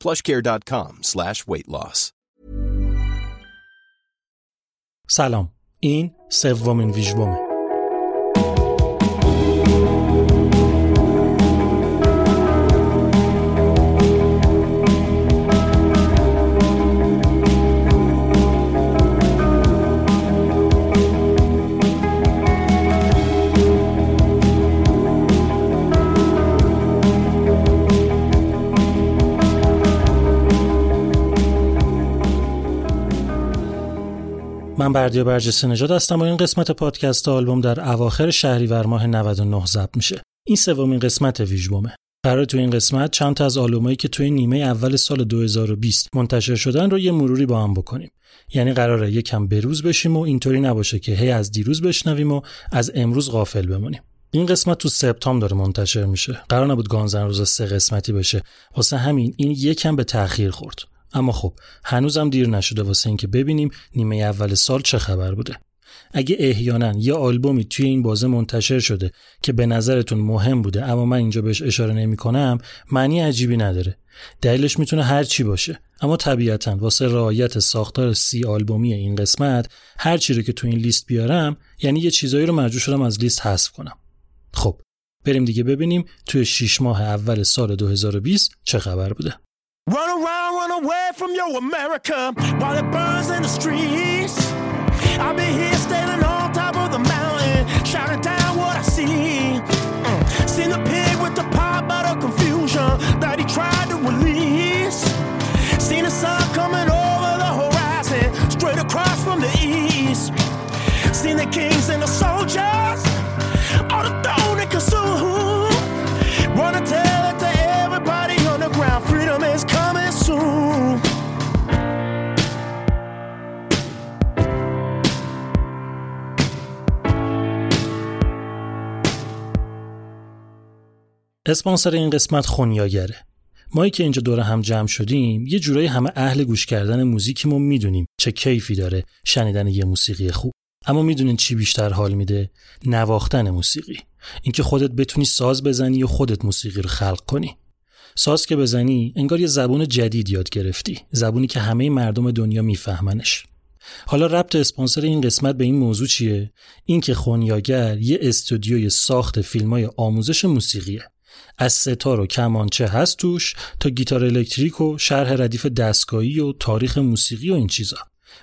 plushcare.com slash weight loss. سلام این سومین ویژبومه من بردیا برجسته نژاد هستم و این قسمت پادکست آلبوم در اواخر شهریور ماه 99 ضبط میشه. این سومین قسمت ویژبومه. قرار تو این قسمت چند تا از آلبومایی که توی نیمه اول سال 2020 منتشر شدن رو یه مروری با هم بکنیم. یعنی قراره یکم بروز بشیم و اینطوری نباشه که هی از دیروز بشنویم و از امروز غافل بمونیم. این قسمت تو سپتامبر داره منتشر میشه. قرار نبود گانزن روز سه قسمتی بشه. واسه همین این یکم به تأخیر خورد. اما خب هنوزم دیر نشده واسه اینکه ببینیم نیمه اول سال چه خبر بوده. اگه احیانا یه آلبومی توی این بازه منتشر شده که به نظرتون مهم بوده اما من اینجا بهش اشاره نمی کنم معنی عجیبی نداره. دلیلش می‌تونه هر چی باشه. اما طبیعتا واسه رعایت ساختار سی آلبومی این قسمت هر چی رو که تو این لیست بیارم یعنی یه چیزایی رو مجبور شدم از لیست حذف کنم. خب بریم دیگه ببینیم توی 6 ماه اول سال 2020 چه خبر بوده. Run around, run away from your America while it burns in the streets. I'll be here standing on top of the mountain, shouting down what I see. Mm. Seen the pig with the pot bottle confusion that he tried to release. Seen the sun coming over the horizon, straight across from the east. Seen the kings and the soldiers, all the اسپانسر این قسمت خونیاگره. مایی که اینجا دور هم جمع شدیم یه جورایی همه اهل گوش کردن موزیکیمون می‌دونیم چه کیفی داره شنیدن یه موسیقی خوب. اما می‌دونین چی بیشتر حال میده؟ نواختن موسیقی. اینکه خودت بتونی ساز بزنی و خودت موسیقی رو خلق کنی. ساز که بزنی انگار یه زبون جدید یاد گرفتی. زبونی که همه مردم دنیا میفهمنش. حالا ربط اسپانسر این قسمت به این موضوع چیه؟ اینکه خونیاگر یه استودیوی ساخت فیلمای آموزش موسیقیه. از ستار و کمانچه هست توش تا گیتار الکتریک و شرح ردیف دستگاهی و تاریخ موسیقی و این چیزا.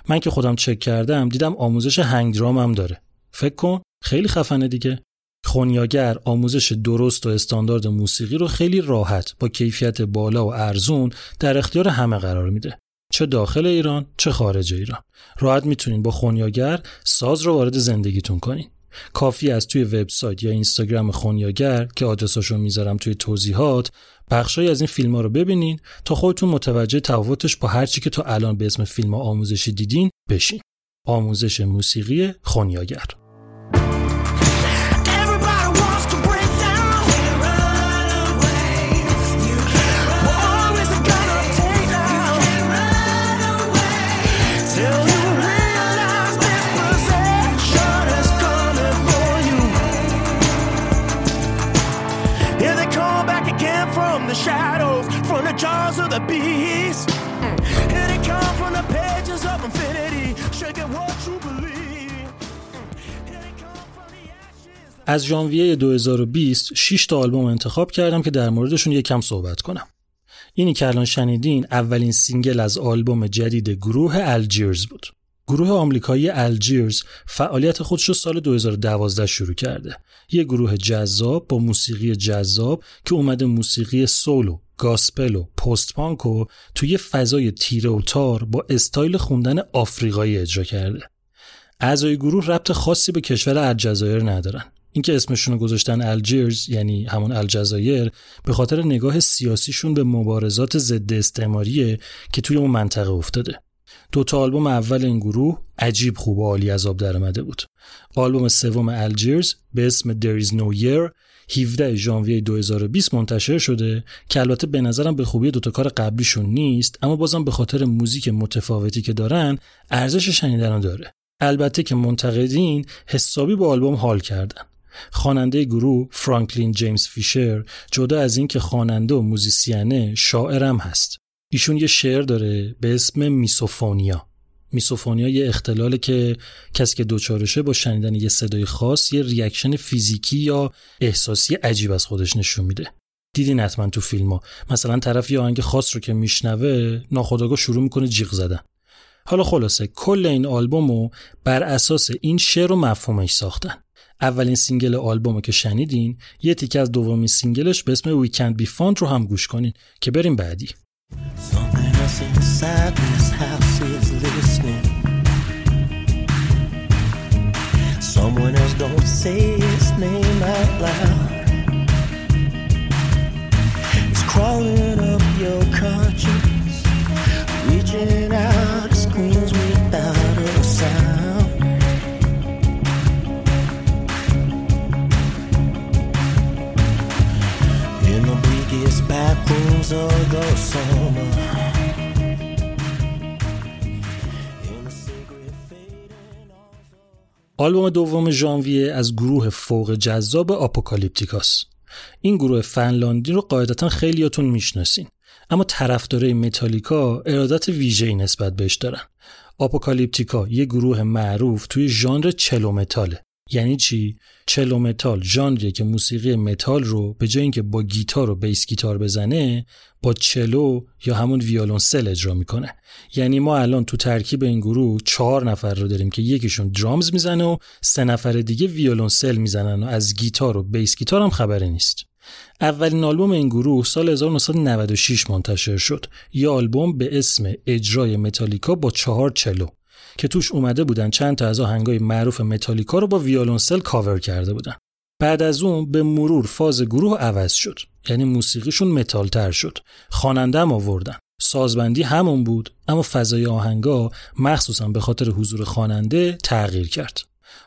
من که خودم چک کردم دیدم آموزش هنگ درام هم داره. فکر کن خیلی خفنه دیگه. خونیاگر آموزش درست و استاندارد موسیقی رو خیلی راحت با کیفیت بالا و ارزون در اختیار همه قرار میده. چه داخل ایران چه خارج ایران. راحت می‌تونین با خونیاگر ساز رو وارد زندگیتون کنین. کافی از توی وبسایت یا اینستاگرام خونیاگر که آدرساشو می‌ذارم توی توضیحات بخشایی از این فیلم ها رو ببینین تا خودتون متوجه تفاوتش با هر چی که تا الان به اسم فیلم آموزشی دیدین بشین. آموزش موسیقی خونیاگر. beast. Mm. It come from the pages of infinity. Shaking what you believe. از ژانویه 2020 6 تا آلبوم انتخاب کردم که در موردشون یکم صحبت کنم. اینی که الان شنیدین اولین single از آلبوم جدید گروه الجیرز بود. گروه آمریکایی الجیرز فعالیت خودش رو سال 2012 شروع کرده. یه گروه جذاب با موسیقی جذاب که اومده موسیقی soul و gospel و post-punk رو توی فضای تیره و تار با استایل خوندن آفریقایی اجرا کرده. اعضای گروه ربط خاصی به کشور الجزایر ندارن. اینکه اسمشون رو گذاشتن الجیرز یعنی همون الجزایر به خاطر نگاه سیاسیشون به مبارزات ضد استعماریه که توی اون منطقه افتاده. دو تا آلبوم اول این گروه عجیب خوب و عالی آب درآمده بود. آلبوم سوم الجیرز به اسم There is no year 17 ژانویه 2020 منتشر شده که البته به نظرم به خوبی دوتا کار قبلیشون نیست اما بازم به خاطر موزیک متفاوتی که دارن ارزش شنیدن داره. البته که منتقدین حسابی با آلبوم حال کردن. خواننده گروه فرانکلین جیمز فیشر جدا از اینکه خواننده و musician ه شاعرم هست. ایشون یه شعر داره به اسم Misophonia. Misophonia یه اختلاله که کسی که دچارشه با شنیدن یه صدای خاص یه reaction فیزیکی یا احساسی عجیب از خودش نشون میده. دیدین حتما تو فیلم ها. مثلا طرف یه آهنگ خاص رو که میشنوه ناخودآگاه شروع می‌کنه جیغ زدن. حالا خلاصه کل این آلبوم رو بر اساس این شعر و مفهومش ساختن. اولین single آلبوم که شنیدین یه تیکه از دومین single ش به اسم Can't Be Found رو هم گوش کنین که بریم بعدی Someone else don't say his name out loud. It's crawling up your conscience, reaching out, it screams without a sound. In the bleakest back rooms of the summer. آلبوم دوم ژانویه از گروه فوق جذاب آپوکالیپتیکاس این گروه فنلاندی رو قاعدتا خیلیاتون می‌شناسین اما طرفدارای متالیکا ارادت ویژه‌ای نسبت بهش دارن. آپوکالیپتیکا یه گروه معروف توی ژانر cello metal ه. یعنی چی؟ cello metal ژانریه که موسیقی متال رو به جای اینکه با گیتار و bass guitar بزنه با cello یا همون ویولونسل اجرا می‌کنه. یعنی ما الان تو ترکیب این گروه چهار نفر رو داریم که یکیشون drums می‌زنه و سه نفر دیگه ویولونسل می‌زنن و از گیتار و bass guitar هم خبری نیست. اولین آلبوم این گروه سال 1996 منتشر شد. یه آلبوم به اسم اجرای متالیکا با چهار cello. که توش اومده بودن چند تا از آهنگای معروف متالیکا رو با ویولونسل کاور کرده بودن. بعد از اون به مرور فاز گروه عوض شد. یعنی موسیقیشون متالتر شد. خواننده هم آوردن. سازبندی همون بود اما فضای آهنگا مخصوصا به خاطر حضور خواننده تغییر کرد.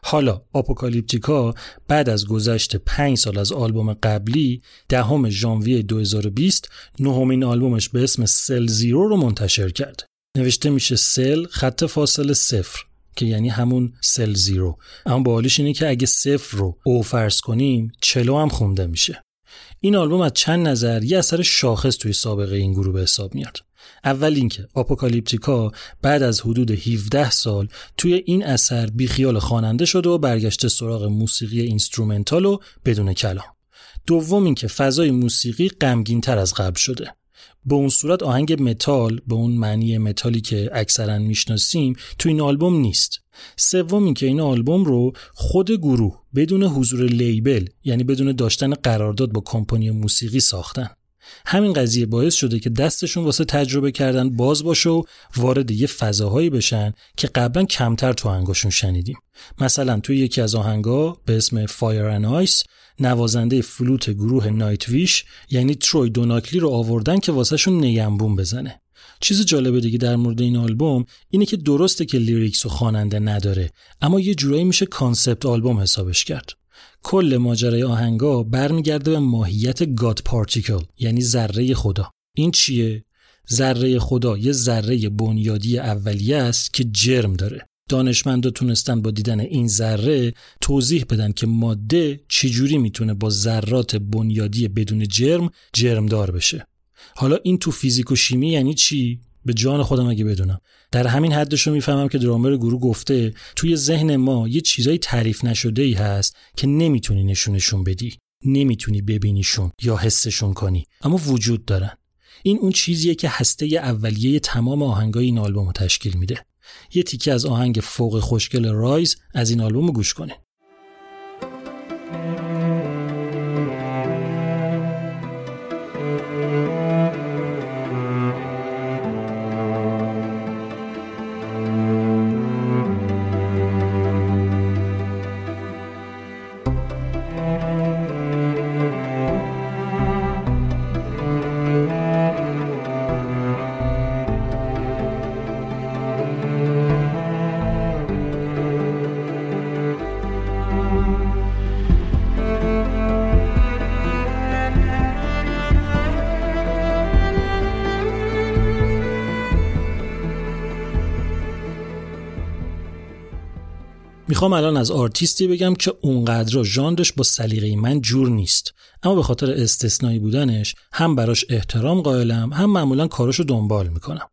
حالا آپوکالیپتیکا بعد از گذشت پنج سال از آلبوم قبلی دهم ژانویه 2020 نهمین آلبومش به اسم سل زیرو رو منتشر کرد. نوشته میشه سل خط فاصله صفر که یعنی همون سل زیرو. اما باحالیش اینه که اگه صفر رو او فرض کنیم چلو هم خونده میشه. این آلبوم از چند نظر یه اثر شاخص توی سابقه این گروه به حساب میاد. اول اینکه آپوکالیپتیکا بعد از حدود 17 سال توی این اثر بیخیال خواننده شده و برگشته سراغ موسیقی instrumental و بدون کلام. دوم اینکه فضای موسیقی غمگینتر از قبل شده. به اون صورت آهنگ متال به اون معنی متالی که اکثرا می‌شناسیم تو این آلبوم نیست. سوم اینکه این آلبوم رو خود گروه بدون حضور label یعنی بدون داشتن قرارداد با کمپانی موسیقی ساختن. همین قضیه باعث شده که دستشون واسه تجربه کردن باز باشه و وارد یه فضاهایی بشن که قبلا کمتر تو آهنگاشون شنیدیم. مثلا توی یکی از آهنگا به اسم Fire and Ice نوازنده فلوت گروه نایت ویش یعنی تروی دوناکلی رو آوردن که واسهشون نی‌انبون بزنه. چیز جالب دیگه در مورد این آلبوم اینه که درسته که lyrics و خواننده نداره اما یه جورایی میشه concept album حسابش کرد. کل ماجرای آهنگا برمیگرده به ماهیت گاد پارتیکل یعنی ذره خدا. این چیه؟ ذره خدا یه ذره بنیادی اولیه است که جرم داره. دانشمندا تونستن با دیدن این ذره توضیح بدن که ماده چجوری می‌تونه با ذرات بنیادی بدون جرم جرمدار بشه. حالا این تو فیزیک و شیمی یعنی چی؟ به جان خودم اگه بدونم. در همین حدش رو می‌فهمم که درامر گروه گفته توی ذهن ما یه چیزای تعریف نشده ای هست که نمی‌تونی نشونشون بدی. نمی‌تونی ببینیشون یا حسشون کنی. اما وجود دارن. این اون چیزیه که هسته اولیه تمام آهنگای این آلبوم رو تشکیل میده. یه تیکه از آهنگ فوق خوشگل رایز از این آلبوم گوش کنه می‌خوام الان از آرتیستی بگم که اونقدر ژانرش با سلیقه من جور نیست. اما به خاطر استثنایی بودنش هم براش احترام قائلم هم معمولا کاراشو دنبال می‌کنم.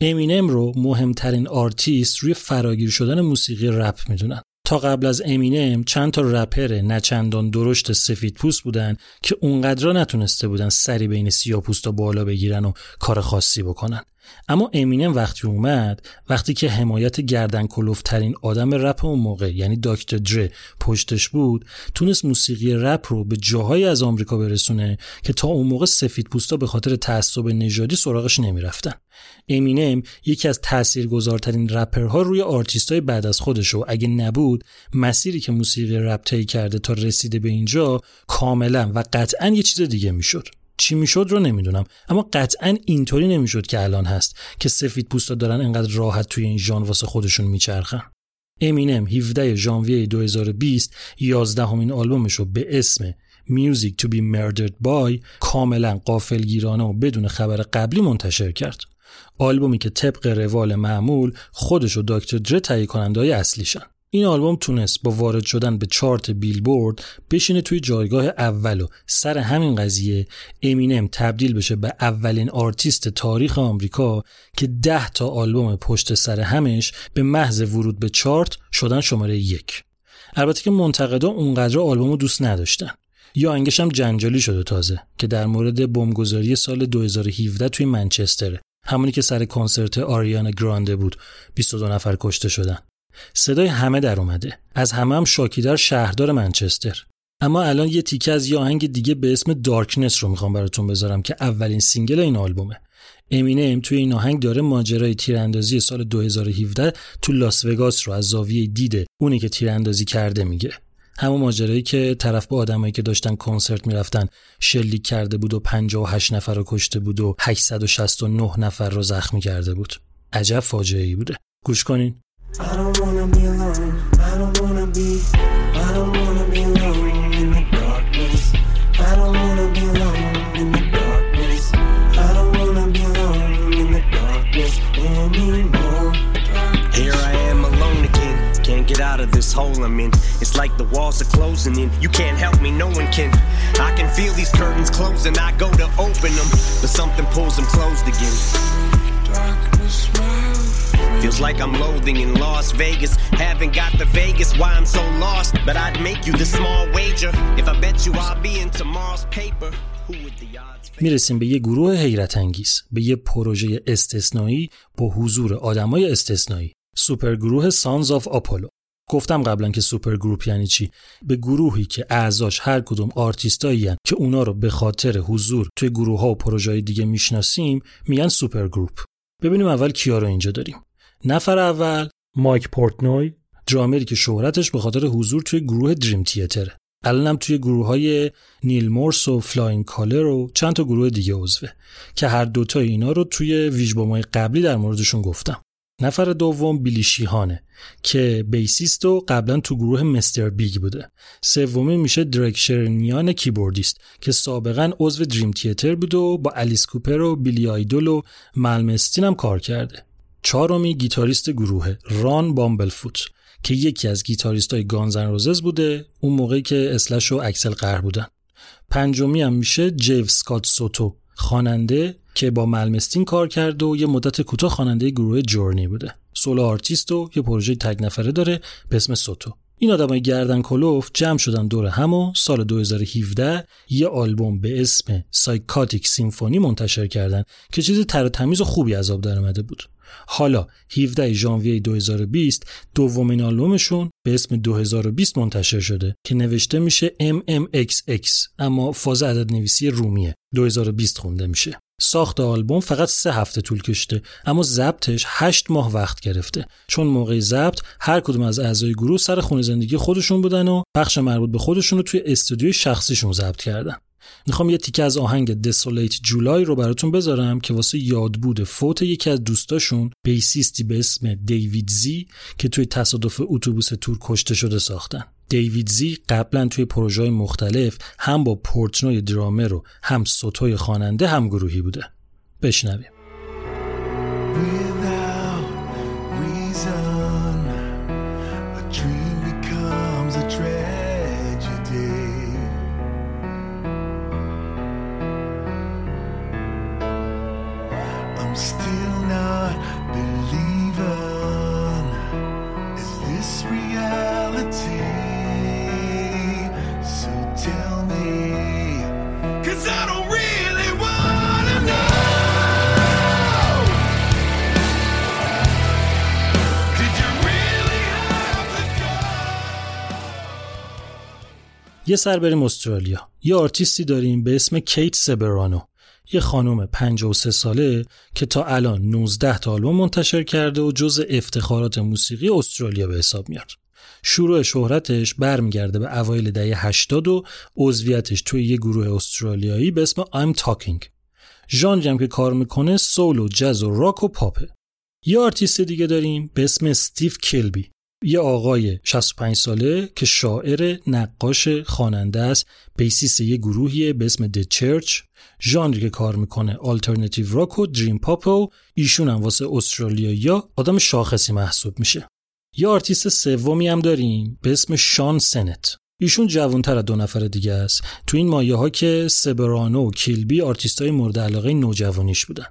امینم رو مهمترین آرتیست روی فراگیر شدن موسیقی رپ می‌دونن. تا قبل از امینم چند تا رپر نچندان درشت سفید پوست بودن که اونقدر نتونسته بودن سری بین سیاه پوستا بالا بگیرن و کار خاصی بکنن. اما امینم وقتی اومد وقتی که حمایت گردن کلفت‌ترین آدم رپ اون موقع یعنی داکتر دره پشتش بود تونست موسیقی رپ رو به جاهایی از آمریکا برسونه که تا اون موقع سفید پوستا به خاطر تعصب نژادی سراغش نمی‌رفتن. امینم یکی از تاثیرگذارترین رپرها روی آرتیستای بعد از خودش و اگه نبود مسیری که موسیقی رپ طی کرده تا رسیده به اینجا کاملا و قطعا یه چیز دیگه می‌شد. چی می‌شد رو نمی‌دونم. اما قطعا اینطوری نمی‌شد که الان هست که سفید پوستا دارن انقدر راحت توی این ژانر واسه خودشون میچرخن. امینم 17 ژانویه 2020 یازدهمین آلبومش رو به اسم Music to be Murdered by کاملا غافلگیرانه و بدون خبر قبلی منتشر کرد. آلبومی که طبق روال معمول خودش و داکتر دره تهیه کننده اصلیشن. این آلبوم تونست با وارد شدن به چارت بیلبورد بشینه توی جایگاه اول و سر همین قضیه امینم تبدیل بشه به اولین آرتیست تاریخ آمریکا که ده تا آلبوم پشت سر همش به محض ورود به چارت شدن شماره یک. البته که منتقدا اونقدر آلبوم دوست نداشتن. یه آهنگش هم جنجالی شده تازه که در مورد بمبگذاری سال 2017 توی منچستره. همونی که سر کنسرت آریانا گرانده بود. 22 نفر کشته شدن. صدای همه در اومده. از همه هم شاکی‌تر شهردار منچستر. اما الان یه تیکه از یه آهنگ دیگه به اسم Darkness رو می‌خوام براتون بذارم که اولین single این آلبومه. امینم توی این آهنگ داره ماجرای تیراندازی سال 2017 تو لاس وگاس رو از زاویه دیده اونی که تیراندازی کرده میگه. همون ماجرایی که طرف با آدمایی که داشتن کنسرت می‌رفتن شلیک کرده بود و 58 نفر رو کشته بود و 869 نفر رو زخمی کرده بود. عجب فاجعه ای بوده. گوش کنین. I don't wanna be alone. I don't wanna be. I don't wanna be alone in the darkness. I don't wanna be alone in the darkness. I don't wanna be alone in the darkness anymore. Here I am alone again. Can't get out of this hole I'm in. It's like the walls are closing in. You can't help me, no one can. I can feel these curtains closing. I go to open them, but something pulls them closed again. Darkness, Feels like I'm loathing in Las Vegas. Haven't got the Vegas, why I'm so lost. But I'd make you the small wager. If I bet you I'll be in tomorrow's paper. می‌رسیم به یه گروه حیرت انگیز به یه پروژه استثنایی با حضور آدمای استثنایی super group سانز آف آپولو گفتم قبلا که super group یعنی چی به گروهی که اعضاش هر کدوم آرتیستایی که اونا رو به خاطر حضور توی گروه ها و پروژه دیگه می‌شناسیم میگن super group ببینیم اول کیا رو اینجا داریم نفر اول مایک پورتنوی درامری که شهرتش به خاطر حضور توی گروه دریم تیتره الانم توی گروه های نیل مورس و فلاینگ کالرز و چند تا گروه دیگه عضوه که هر دوتا اینا رو توی ویژبومای قبلی در موردشون گفتم. نفر دوم بیلی شیهانه که bassist و قبلا تو گروه مستر بیگ بوده. سومی میشه درک شرینیان keyboardist که سابقا عضو دریم تیتر بود و با الیس کوپر و بیلی آیدول و مالمستین هم کار کرده. چهارمی گیتاریست گروه ران بامبلفوت که یکی از گیتاریست های گانزن روزز بوده اون موقعی که اسلش و اکسل قهر بودن. پنجمی هم میشه جف اسکات سوتو خواننده که با مالمستین کار کرد و یه مدت کوتاه خواننده گروه جورنی بوده. solo artist و یه پروژه تک نفره داره به اسم سوتو. این آدمای گردن کلفت جمع شدن دور هم و سال 2017 یه آلبوم به اسم Psychotic Symphony منتشر کردن که چیز تر تمیز و خوبی عذاب در اومده بود. حالا 17 ژانویه 2020 دومین آلبومشون به اسم 2020 منتشر شده که نوشته میشه MMXX اما فاز عدد نویسی رومیه 2020 خونده میشه. ساخت آلبوم فقط سه هفته طول کشته اما ضبطش هشت ماه وقت گرفته. چون موقع ضبط هر کدوم از اعضای گروه سر خونه زندگی خودشون بودن و بخش مربوط به خودشون رو توی استودیوی شخصیشون ضبط کردن. می‌خوام یه تیکه از آهنگ دسولیت جولای رو براتون بذارم که واسه یادبود فوت یکی از دوستاشون بیسیستی به اسم دیوید زی که توی تصادف اتوبوس تور کشته شده ساختن. دیوید زی قبلا توی پروژه مختلف هم با پورتنوی درامر و هم سوتوی خواننده هم گروهی بوده. بشنویم. یه سر بریم استرالیا یه آرتیستی داریم به اسم کیت سبرانو یه خانم 53 ساله که تا الان 19 تا آلبوم منتشر کرده و جز افتخارات موسیقی استرالیا به حساب میاد. شروع شهرتش برمیگرده به اوایل دهه 80 و عضویتش توی یه گروه استرالیایی به اسم I'm Talking. ژانری هم که کار می‌کنه soul و جز و راک و پاپه. یه آرتیست دیگه داریم به اسم استیو کیلبی. یه آقای 65 ساله که شاعر، نقاش، خواننده است، bassist یه گروهیه به اسم The Church، ژانری که کار می‌کنه alternative rock و dream pop و ایشون هم واسه استرالیا یا آدم شاخصی محسوب میشه. یه آرتیست سومی هم داریم به اسم شان سنت. ایشون جوانتر از دو نفر دیگه است. تو این مایه ها که سبرانو و کیلبی آرتیستای مورد علاقه نوجوانیش بودن.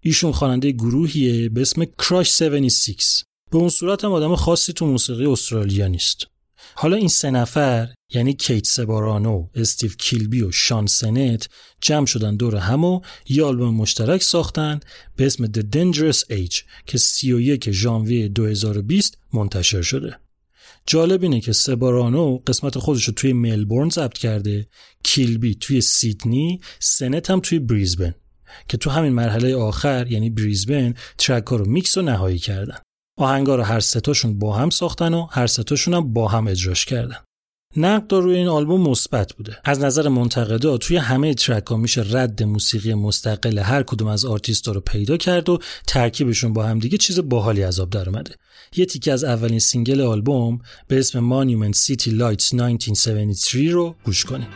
ایشون خواننده گروهیه به اسم کراش 76 به اون صورت هم آدم خاصی تو موسیقی استرالیا نیست حالا این سه نفر یعنی کیت سبارانو، استیو کیلبی و شان سنت جمع شدن دور هم و یه آلبوم مشترک ساختن به اسم The Dangerous Age که 31 ژانویه 2020 منتشر شده. جالب اینه که سبارانو قسمت خودش رو توی ملبورن ضبط کرده، کیلبی توی سیدنی، سنت هم توی بریزبن که تو همین مرحله آخر یعنی بریزبن track رو میکس و نهایی کردن. آهنگا رو هر ستاشون با هم ساختن و هر ستاشون هم با هم اجراش کردن. نقد روی این آلبوم مثبت بوده. از نظر منتقدا توی همه track ها میشه رد موسیقی مستقل هر کدوم از آرتیستا رو پیدا کرد و ترکیبشون با هم دیگه چیز باحالی از آب در اومده. یه تیکه از اولین single آلبوم به اسم Monument City Lights 1973 رو گوش کنیم.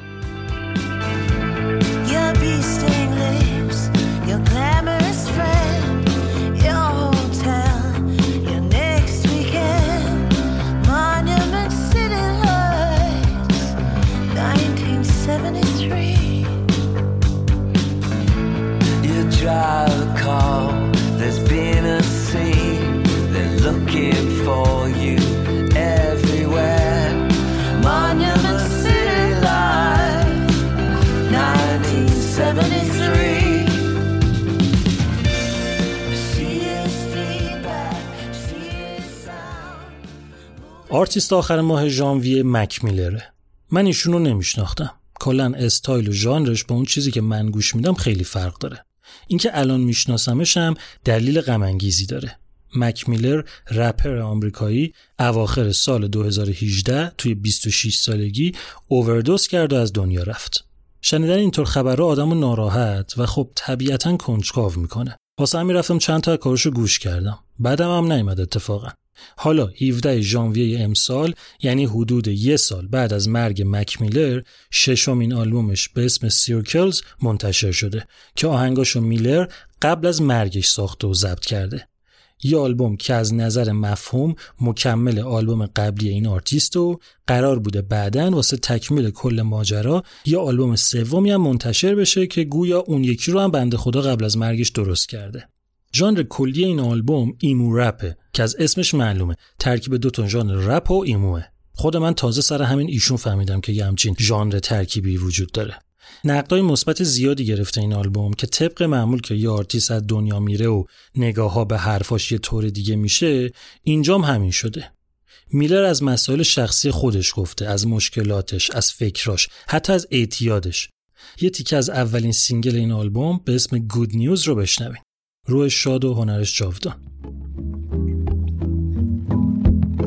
آرتیست آخر ماه ژانویه مک میلره. من ایشون رو نمیشناختم. کلا استایل و ژانرش با اون چیزی که من گوش میدم خیلی فرق داره. اینکه الان میشناسمش هم دلیل غم داره. مک میلر رپر آمریکایی اواخر سال 2018 توی 26 سالگی اووردوز کرد و از دنیا رفت. شنیدن اینطور خبرها آدمو ناراحت و خب طبیعتا کنجکاو می‌کنه. واسه همین رفتم چند تا از کاراشو گوش کردم. بدم هم نیومد اتفاقا. حالا 17 ژانویه امسال یعنی حدود یه سال بعد از مرگ مک میلر ششمین آلبومش به اسم Circles منتشر شده که آهنگاشو میلر قبل از مرگش ساخته و ضبط کرده. یه آلبوم که از نظر مفهوم مکمل آلبوم قبلی این آرتیست و قرار بوده بعدن واسه تکمیل کل ماجرا یه آلبوم سومی هم منتشر بشه که گویا اون یکی رو هم بنده خدا قبل از مرگش درست کرده ژانر کلی این آلبوم emo rap ه که از اسمش معلومه. ترکیب دو تا ژانر رپ و emo ه. خود من تازه سر همین ایشون فهمیدم که یه همچین ژانر ترکیبی وجود داره. نقدای مثبت زیادی گرفته این آلبوم که طبق معمول که یه آرتیست از دنیا میره و نگاه ها به حرفاش یه طور دیگه میشه اینجام همین شده. میلر از مسائل شخصی خودش گفته از مشکلاتش از فکراش حتی از اعتیادش. یه تیکه از اولین سینگل این آلبوم به اسم گود نیوز رو بشنوین. روح شاد و هنرش جاودان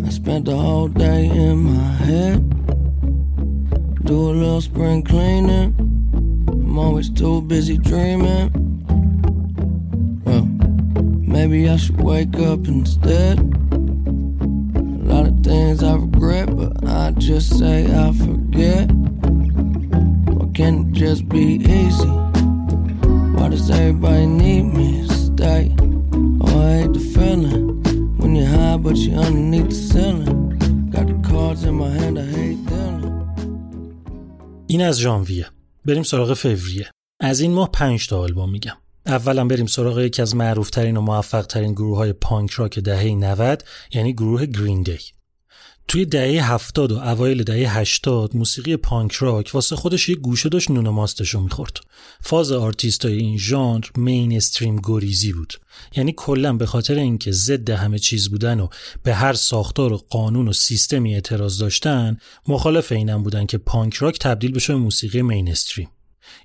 I spent the whole day in my head. Do a little spring cleaning. I'm always too busy dreaming. Well, maybe I should wake up instead. A lot of things I regret, but I just say I forget. Why can't it just be easy? Why does everybody need me Stay? Oh, I hate the feeling when you're high, but you're underneath the ceiling. Got the cards in my hand, I hate dealing. این از ژانویه بریم سراغ فوریه از این ماه پنج تا آلبوم میگم اولا بریم سراغ یکی از معروفترین و موفقترین گروه های پانک راک دهه 90 یعنی گروه Green Day توی دهه 70 و اوایل دهه 80 موسیقی punk rock واسه خودش یه گوشه داشت نون و ماستشو می‌خورد. فاز آرتیستای این ژانر mainstream گریزی بود. یعنی کلا به خاطر اینکه ضد همه چیز بودن و به هر ساختار و قانون و سیستمی اعتراض داشتن، مخالف اینم بودن که punk rock تبدیل بشه به موسیقی mainstream.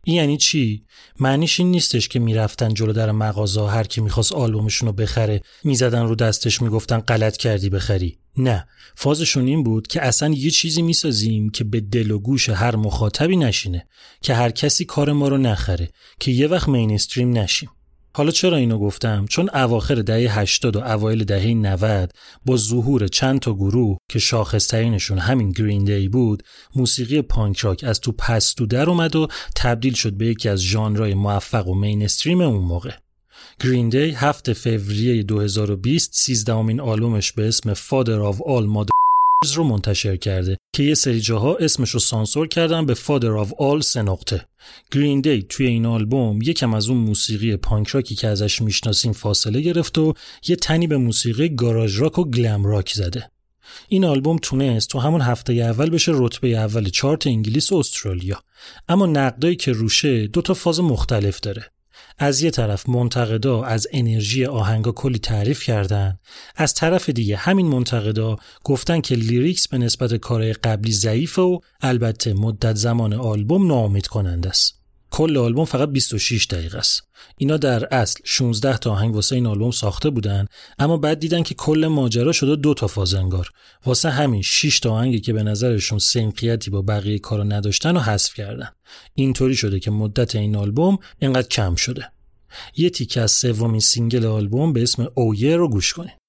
این یعنی چی؟ معنیش این نیستش که می‌رفتن جلو در مغازه هر کی می‌خواست آلبومشون رو بخره می‌زدن رو دستش می‌گفتن غلط کردی بخری. نه فازشون این بود که اصلا یه چیزی می‌سازیم که به دل و گوش هر مخاطبی نشینه که هر کسی کار ما رو نخره که یه وقت مینستریم نشیم. حالا چرا اینو گفتم؟ چون اواخر دهه 80 و اوایل دهه 90 با ظهور چند تا گروه که شاخصترینشون همین گرین دی بود موسیقی پانک راک از تو پستو در اومد و تبدیل شد به یکی از ژانرهای موفق و مینستریم اون موقع. گرین دی 7 فوریه 2020 سیزدهمین آلبومش به اسم Father of All Mother رو منتشر کرده که یه سری جاها اسمش رو سانسور کردن به Father of All سه نقطه گرین دی توی این آلبوم یکم از اون موسیقی پانک راکی که ازش می‌شناسیم فاصله گرفت و یه تنی به موسیقی گاراژ راک و گلم راک زده. این آلبوم تونست تو همون هفته اول بشه رتبه اول چارت انگلیس و استرالیا. اما نقدایی که روشه دو تا فاز مختلف داره. از یه طرف منتقدا از انرژی آهنگا کلی تعریف کردن از طرف دیگه همین منتقدا گفتن که لیریکس به نسبت کارهای قبلی ضعیفه و البته مدت زمان آلبوم ناامید کننده است. کل آلبوم فقط 26 دقیقه است. اینا در اصل 16 تا آهنگ واسه این آلبوم ساخته بودن اما بعد دیدن که کل ماجرا شده دو تا فاز انگار واسه همین 6 تا آهنگی که به نظرشون سنقیتی با بقیه کارا نداشتن و حذف کردن. اینطوری شده که مدت این آلبوم اینقدر کم شده. یه تیکه از سومین single آلبوم به اسم Oh Yeah رو گوش کنید.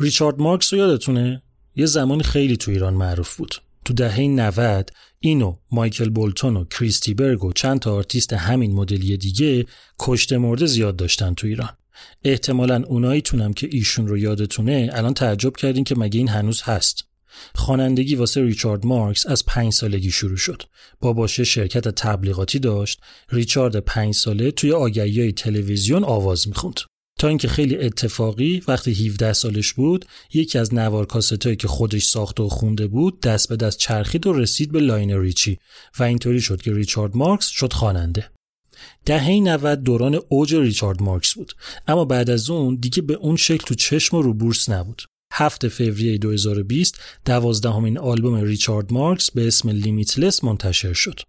ریچارد مارکس رو یادتونه یه زمانی خیلی تو ایران معروف بود تو دهه 90 اینو مایکل بولتون و کریستی برگ و چند تا آرتیست همین مدلی دیگه کشته مرده زیاد داشتن تو ایران احتمالا اونایی تونم که ایشون رو یادتونه الان تعجب کردین که مگه این هنوز هست خوانندگی واسه ریچارد مارکس از پنج سالگی شروع شد. باباشه شرکت تبلیغاتی داشت. ریچارد پنج ساله توی آگهی تلویزیون آواز می‌خوند. تا اینکه خیلی اتفاقی وقتی 17 سالش بود یکی از نوار کاستایی که خودش ساخته و خونده بود دست به دست چرخید و رسید به لاینل ریچی و اینطوری شد که ریچارد مارکس شد خواننده. دهه 90 دوران اوج ریچارد مارکس بود اما بعد از اون دیگه به اون شکل تو چشم و رو بورس نبود 7 فوریه 2020 دوازدهمین آلبوم ریچارد مارکس به اسم Limitless منتشر شد.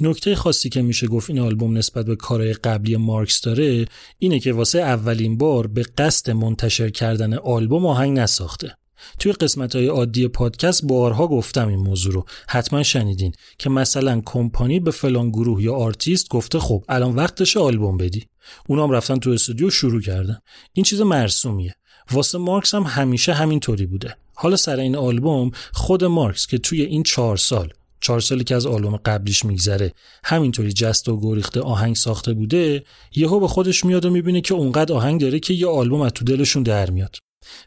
نکته خاصی که میشه گفت این آلبوم نسبت به کارهای قبلی مارکس داره اینه که واسه اولین بار به قصد منتشر کردن آلبوم آهنگ نساخته. توی قسمت های عادی پادکست بارها گفتم این موضوع رو. حتما شنیدین که مثلا کمپانی به فلان گروه یا آرتیست گفته خب الان وقتش آلبوم بدی. اونام رفتن تو استودیو شروع کردن. این چیز مرسومیه. واسه مارکس هم همیشه همینطوری بوده. حالا سر این آلبوم خود مارکس که توی این چهار سال چهار سالی که از آلبوم قبلیش میگذره. همینطوری جست و گریخته آهنگ ساخته بوده یهو به خودش میاد و می‌بینه که اونقدر آهنگ داره که یه آلبوم از تو دلشون در میاد.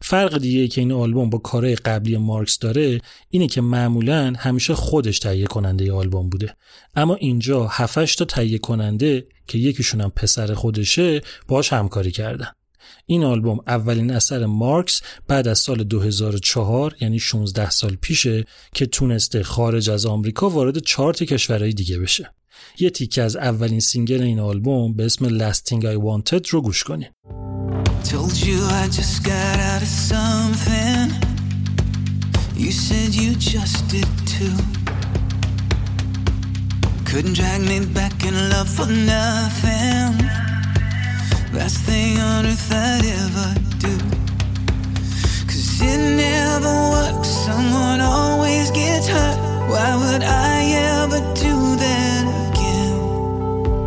فرق دیگه که این آلبوم با کارهای قبلی مارکس داره اینه که معمولا همیشه خودش تهیه کننده آلبوم بوده. اما اینجا 7 تا تهیه کننده که یکیشون هم پسر خودشه باش همکاری کردن. این آلبوم اولین اثر مارکس بعد از سال 2004 یعنی 16 سال پیشه که تونسته خارج از آمریکا وارد چارت کشورهای دیگه بشه یه تیکه از اولین single این آلبوم به اسم Last Thing I Wanted رو گوش کنیم Told you I just got out of something. You said you just did too. Couldn't drag me back in love for nothing. Last thing on earth I'd ever do. Cause it never works. Someone always gets hurt. Why would I ever do that again?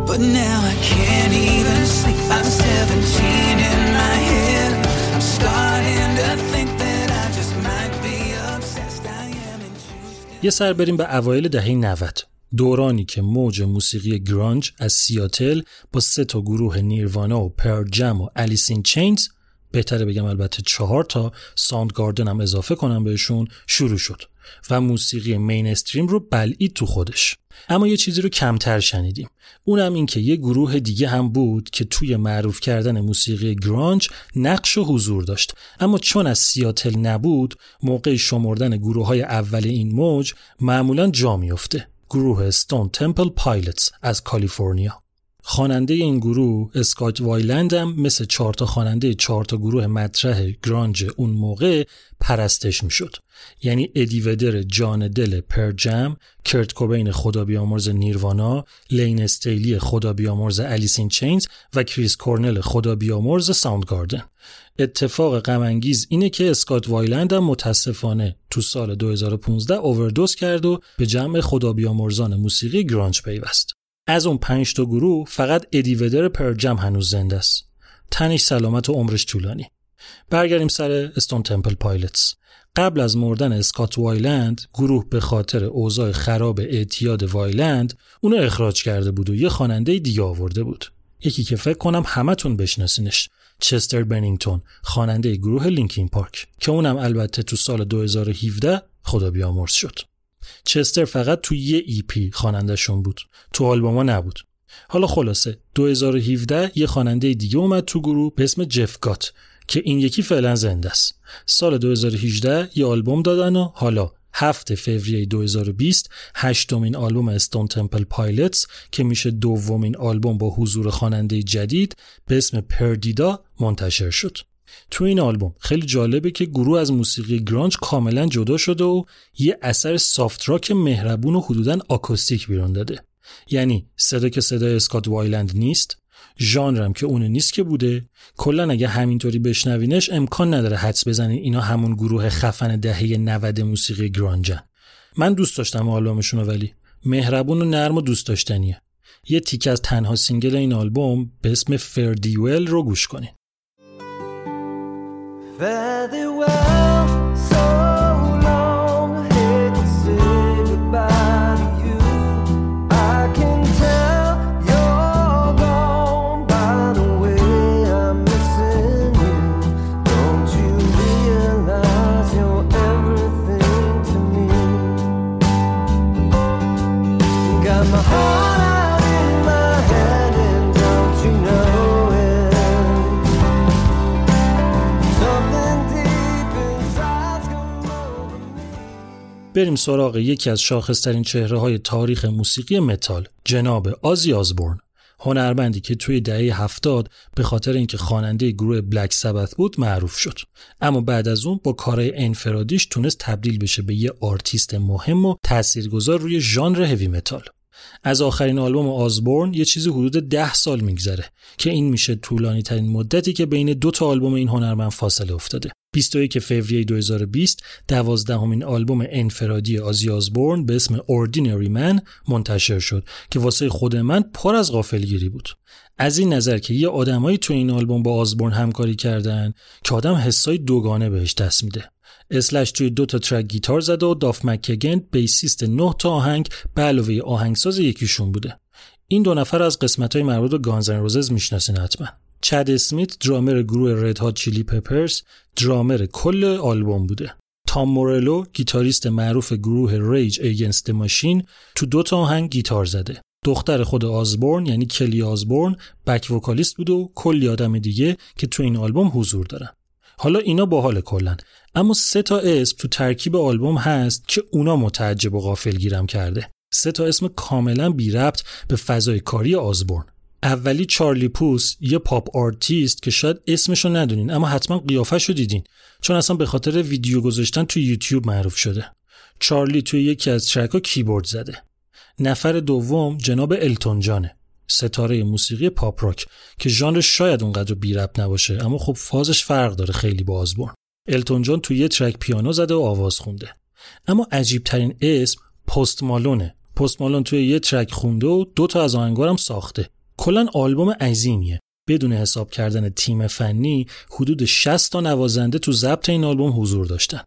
But now I can't even sleep. I'm 17 in my head. I'm starting to think that I just might be obsessed. I am in Tuesday. یه سر بریم به اوایل دهه 90 دورانی که موج موسیقی گرانج از سیاتل با سه تا گروه Nirvana و Pearl Jam و Alice in Chains بهتره بگم البته چهار تا Soundgarden هم اضافه کنم بهشون شروع شد و موسیقی mainstream رو بلعید تو خودش. اما یه چیزی رو کمتر شنیدیم. اونم این که یه گروه دیگه هم بود که توی معروف کردن موسیقی grunge نقش و حضور داشت. اما چون از سیاتل نبود موقع شمردن گروه های اول این موج معمولا جا میفته گروه Stone Temple Pilots از کالیفرنیا خواننده این گروه اسکات وایلند هم مثل چهار تا خواننده چهار تا گروه مطرح grunge اون موقع پرستش می‌شد. یعنی ادی ودر جان دل Pearl Jam کرت کوبین خدا بیامرز Nirvana لین استیلی خدا بیامرز Alice in Chains و کریس کورنل خدا بیامرز Soundgarden اتفاق غم اینه که اسکات وایلند هم متاسفانه تو سال 2015 اووردوز کرد و به جمع خدا بیامرزان موسیقی grunge پیوست. از اون پنج تا گروه فقط ادی ودر پرل جم هنوز زنده است. تنش سلامت و عمرش طولانی. برگردیم سر استون تمپل پایلتس. قبل از مردن اسکات وایلند گروه به خاطر اوضاع خراب اعتیاد وایلند اونو اخراج کرده بود و یه خواننده دیگه آورده بود. یکی که فکر کنم همتون بشناسینش چستر بنینگتون خواننده گروه لینکین پارک که اونم البته تو سال 2017 خدا بیامرز شد. چستر فقط تو یه EP خوانندهشون بود. تو آلبوما نبود. حالا خلاصه 2017 یه خواننده دیگه اومد تو گروه به اسم جف گوت که این یکی فعلا زنده است. سال 2018 یه آلبوم دادن و حالا هفت فوریه 2020 هشتمین آلبوم استون تمپل پایلتس که میشه دومین آلبوم با حضور خواننده جدید به اسم Perdida منتشر شد. تو این آلبوم. خیلی جالبه که گروه از موسیقی گرانج کاملا جدا شده و یه اثر سافت راک مهربون و حدودا آکوستیک بیرون داده. یعنی صدا که صدای اسکات وایلند نیست ژانرم که اون نیست که بوده. کلا اگه همینطوری بشنوینش امکان نداره حدس بزنین اینا همون گروه خفن دهه 90 موسیقی گرانجن. من دوست داشتم آلبومشون ولی مهربون و نرم و دوست داشتنیه. یه تیک از تنها single این آلبوم به اسم Fare Thee Well رو گوش کنین. Fare thee well. بریم سراغ یکی از شاخصترین چهره های تاریخ موسیقی متال جناب آزی آزبورن. هنرمندی که توی دهه هفتاد به خاطر اینکه خواننده گروه بلک سبت بود معروف شد. اما بعد از اون با کارهای انفرادیش تونست تبدیل بشه به یه آرتیست مهم و تاثیرگذار روی ژانر هوی متال. از آخرین آلبوم آزبورن یه چیزی حدود ده سال میگذره که این میشه طولانی ترین مدتی که بین دو تا آلبوم این هنرمند فاصله افتاده. 21 فوریه 2020 دوازدهمین آلبوم انفرادی آزی آزبورن به اسم Ordinary Man منتشر شد که واسه خود من پر از غافلگیری بود. از این نظر که یه آدمایی تو این آلبوم با آزبورن همکاری کردن که آدم حسای دوگانه بهش دست میده. اسلش توی دو تا ترک گیتار زده و داف مکگن بیسیست 9 تا آهنگ به علاوه آهنگساز یکیشون بوده. این دو نفر از قسمت های مربوط به گانزن روزز می‌شناسین حتما. چد اسمیت درامر گروه رد هات چیلی پپرز درامر کل آلبوم بوده. تام مورلو گیتاریست معروف گروه ریج ایگنست ماشین تو دو تا آهنگ گیتار زده. دختر خود آزبورن یعنی کلی آزبورن back vocalist بود و کلی آدم دیگه که تو این آلبوم حضور دارن حالا اینا باحال کلن. اما سه تا اسم تو ترکیب آلبوم هست که اونا متعجب و غافل گیرم کرده. سه تا اسم کاملا بی ربط به فضای کاری آزبورن اولی چارلی پوس یه pop artist که شاید اسمشو ندونین اما حتما قیافش رو دیدین. چون اصلا به خاطر ویدیو گذاشتن تو یوتیوب معروف شده. چارلی توی یکی از track ا کیبورد زده. نفر دوم جناب التون جانه ستاره موسیقی پاپ راک که ژانر شاید اونقدر بی ربط نباشه اما خب فازش فرق داره خیلی با آزبورن. التون جان توی یه track پیانو زده و آواز خونده. اما عجیب ترین اسم پست مالونه. پست مالون توی یه track خونده و دو تا از آهنگارم ساخته. کلا آلبوم عظیمیه. بدون حساب کردن تیم فنی حدود 60 تا نوازنده تو ضبط این آلبوم حضور داشتن.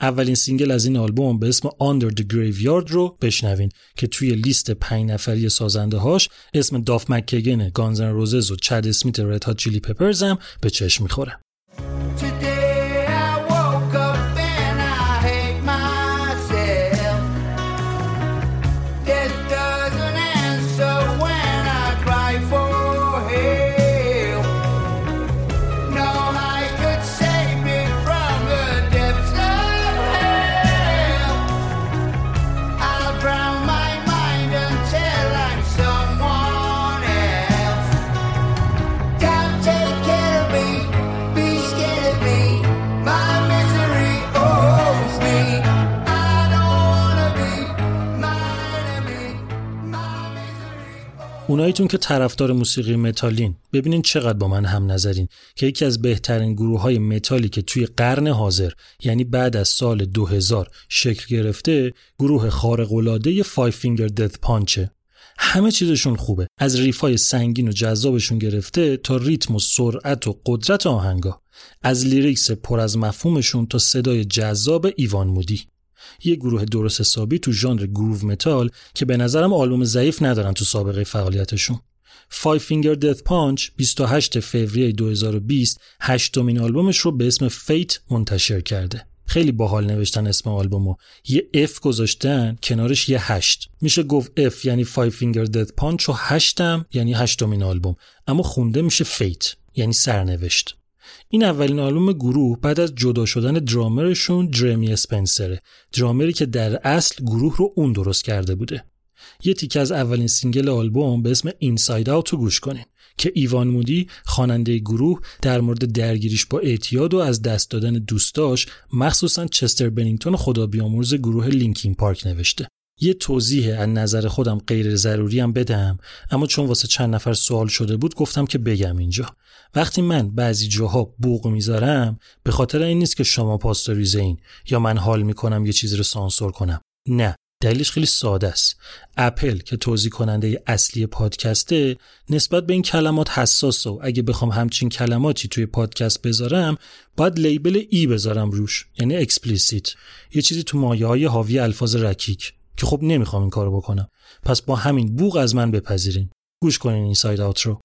اولین single از این آلبوم به اسم Under the Graveyard رو بشنوین که توی لیست پنج نفری سازنده هاش اسم داف مکگن گانزن روزز و چد اسمیت رد هات چیلی پپرز هم به چشم می‌خوره اوناییتون که طرفدار موسیقی متالین ببینین چقدر با من هم نظرین که یکی از بهترین گروه های متالی که توی قرن حاضر یعنی بعد از سال 2000 شکل گرفته گروه خارق العاده فایو فینگر دث پانچه همه چیزشون خوبه. از riff ای سنگین و جذابشون گرفته تا ریتم و سرعت و قدرت آهنگا. از lyrics پر از مفهومشون تا صدای جذاب ایوان مودی. یه گروه درست حسابی تو ژانر گروو متال که به نظرم آلبوم ضعیف ندارن تو سابقه فعالیتشون. فایو فینگر دث پانچ 28 فوریه 2020 هشتمین آلبومش رو به اسم Fate منتشر کرده. خیلی باحال نوشتن اسم آلبومو. یه F گذاشتن کنارش یه هشت. میشه گفت F یعنی فایو فینگر دث پانچ و هشتم یعنی هشتمین آلبوم. اما خونده میشه Fate یعنی سرنوشت. این اولین آلبوم گروه بعد از جدا شدن درامرشون جرمی اسپنسره درامری که در اصل گروه رو اون درست کرده بوده. یه تیکه از اولین single آلبوم به اسم Inside Out رو گوش کنین که ایوان مودی خواننده گروه در مورد درگیریش با اعتیاد و از دست دادن دوستاش مخصوصا چستر بنینگتون خدا بیامرز گروه لینکین پارک نوشته. یه توضیح از نظر خودم غیر ضروری هم بدم اما چون واسه چند نفر سوال شده بود گفتم که بگم اینجا. وقتی من بعضی جاها بوق می‌ذارم به خاطر این نیست که شما پاستوریزه این یا من حال می‌کنم یه چیزی رو سانسور کنم. نه دلیلش خیلی ساده است. اپل که توزیع کننده اصلی پادکسته نسبت به این کلمات حساسه و اگه بخوام همچین کلماتی توی پادکست بذارم باید label E بذارم روش یعنی explicit یه چیزی تو مایه های حاوی الفاظ رکیک. که خب نمی‌خوام این کارو بکنم. پس با همین بوق از من بپذیرین. گوش کنین Inside Out رو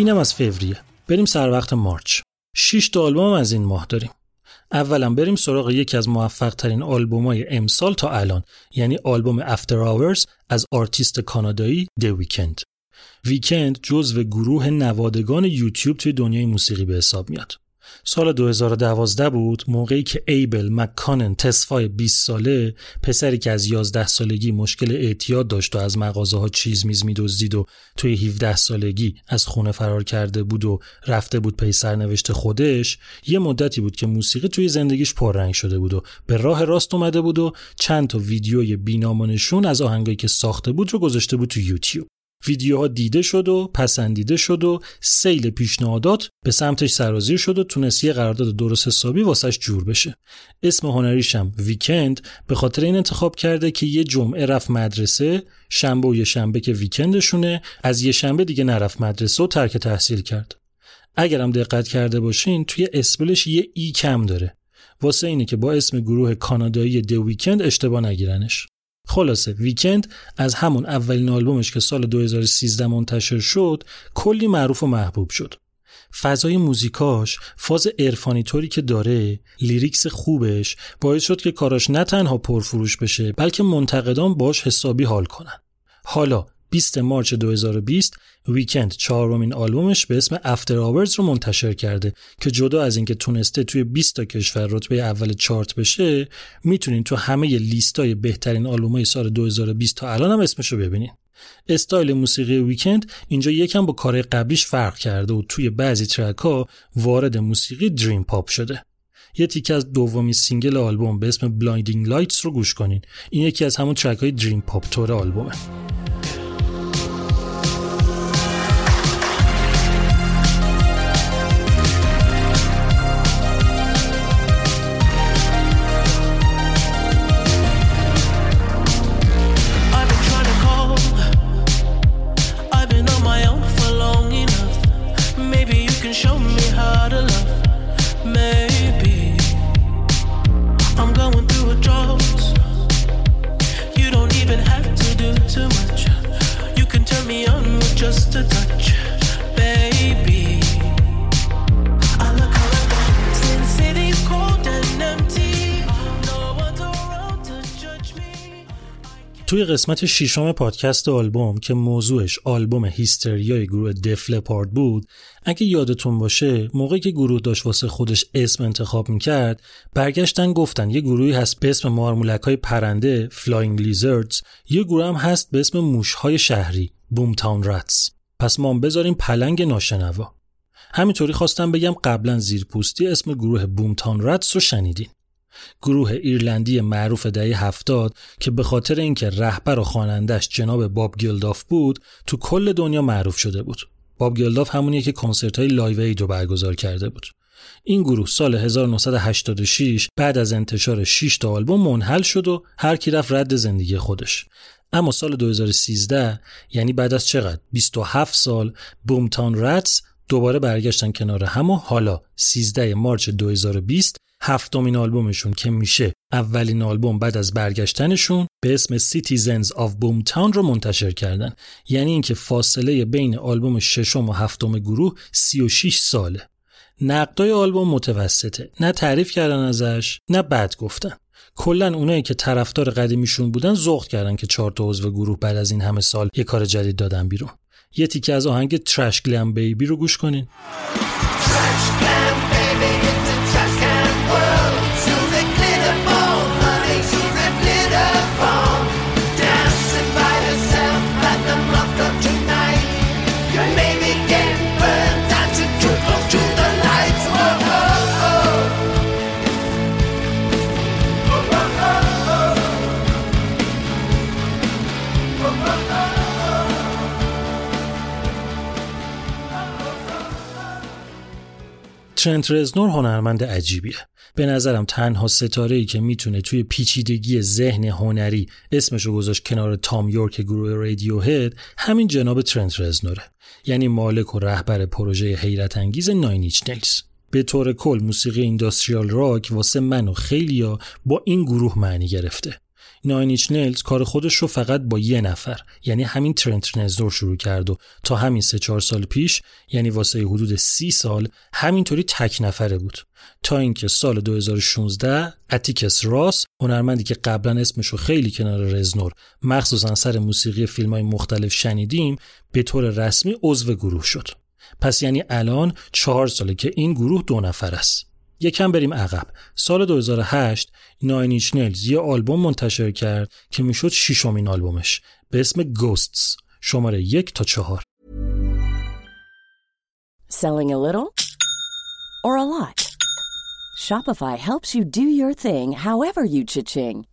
اینم از فوریه. بریم سر وقت March. 6 تا آلبوم از این ماه داریم. اولا بریم سراغ یکی از موفق ترین آلبوم های امسال تا الان یعنی آلبوم After Hours از آرتیست کانادایی The Weeknd. ویکند جزو گروه نوادگان یوتیوب توی دنیای موسیقی به حساب میاد. سال 2012 بود موقعی که ایبل مکونن تسفای 20 ساله پسری که از 11 سالگی مشکل اعتیاد داشت و از مغازه ها چیز میز میدزدید و توی 17 سالگی از خونه فرار کرده بود و رفته بود پی سرنوشت خودش یه مدتی بود که موسیقی توی زندگیش پررنگ شده بود و به راه راست اومده بود و چند تا ویدیوی بینامونشون از آهنگایی که ساخته بود رو گذاشته بود تو یوتیوب. ویدیوها دیده شد و پسندیده شد و سیل پیشنهادات به سمتش سرازیر شد و تونست یه قرارداد درست حسابی واسش جور بشه. اسم هنریشم ویکند به خاطر این انتخاب کرده که یه جمعه رفت مدرسه شنبه و یه شنبه که weekend شونه از یه شنبه دیگه نرفت مدرسه و ترک تحصیل کرد. اگرم دقت کرده باشین توی spellش یه e کم داره. واسه اینه که با اسم گروه کانادایی The Weekend اشتباه نگیرنش. خلاصه Weeknd از همون اولین آلبومش که سال 2013 منتشر شد کلی معروف و محبوب شد. فضای موزیکاش فاز عرفانی طوری که داره lyrics خوبش باعث شد که کاراش نه تنها پرفروش بشه بلکه منتقدان باش حسابی حال کنن. حالا 20 March 2020 Weeknd چهارمین آلبومش به اسم After Hours رو منتشر کرده که جدا از اینکه تونسته توی 20 تا کشور رتبه اول چارت بشه می‌تونین تو همه لیستای بهترین آلبومای سال 2020 تا الان هم اسمش رو ببینین. استایل موسیقی Weeknd اینجا یکم با کار قبلیش فرق کرده و توی بعضی track ها وارد موسیقی dream pop شده. یه تیکه از دومین single آلبوم به اسم Blinding Lights رو گوش کنین. این یکی از همون ترک های دریم پاپ تور آلبومه. توی قسمت ششم پادکست آلبوم که موضوعش آلبوم Hysteria ی گروه Def Leppard بود اگه یادتون باشه موقعی که گروه داشت واسه خودش اسم انتخاب می‌کرد برگشتن گفتن یه گروهی هست به اسم مارمولک های پرنده Flying Lizards یه گروه هم هست به اسم موشهای شهری Boomtown Rats پس ما هم بذاریم پلنگ ناشنوا. همینطوری خواستم بگم قبلا زیرپوستی اسم گروه Boomtown Rats رو شنیدین. گروه ایرلندی معروف دهه هفتاد که به خاطر اینکه رهبر و خوانندش جناب باب گیلداف بود تو کل دنیا معروف شده بود. باب گیلداف همونیه که کنسرت های Live Aid رو برگزار کرده بود. این گروه سال 1986 بعد از انتشار 6 تا آلبوم منحل شد و هر کی رفت رد زندگی خودش. اما سال 2013 یعنی بعد از چقدر 27 سال Boomtown Rats دوباره برگشتن کنار هم و حالا 13 March 2020 هفتمین آلبومشون که میشه اولین آلبوم بعد از برگشتنشون به اسم Citizens of Boomtown رو منتشر کردن. یعنی اینکه فاصله بین آلبوم ششم و هفتم گروه 36 ساله. نقدای آلبوم متوسطه. نه تعریف کردن ازش نه بد گفتن. کلا اونایی که طرفدار قدیمیشون بودن ذوق کردن که چهار تا عضو گروه بعد از این همه سال یه کار جدید دادن بیرون. یه تیکه از آهنگ ترش گلم بیبی رو گوش کنین. ترنت رزنور هنرمند عجیبیه. به نظرم تنها ستاره ای که می‌تونه توی پیچیدگی ذهن هنری اسمشو گذاشت کنار تام یورک گروه رادیو هد همین جناب ترنت رزنوره. یعنی مالک و رهبر پروژه حیرت انگیز ناین ایچ نیلز. به طور کل موسیقی اینداستریال راک واسه من و خیلیا با این گروه معنی گرفته. ناین ایچ نیلز کار خودش رو فقط با یه نفر یعنی همین ترنت رزنور شروع کرد و تا همین سه چهار سال پیش یعنی واسه حدود سی سال همینطوری تک نفره بود. تا اینکه سال 2016 اتیکس راس هنرمندی که قبلا اسمش رو خیلی کنار رزنور مخصوصا سر موسیقی فیلم های مختلف شنیدیم به طور رسمی عضو گروه شد. پس یعنی الان چهار ساله که این گروه دو نفره است. یکم بریم عقب سال 2008 Nine Inch Nails یه آلبوم منتشر کرد که می‌شد ششمین آلبومش به اسم گوستس شماره یک تا چهار Selling a little or a lot? Shopify helps you do your thing however you cha-ching.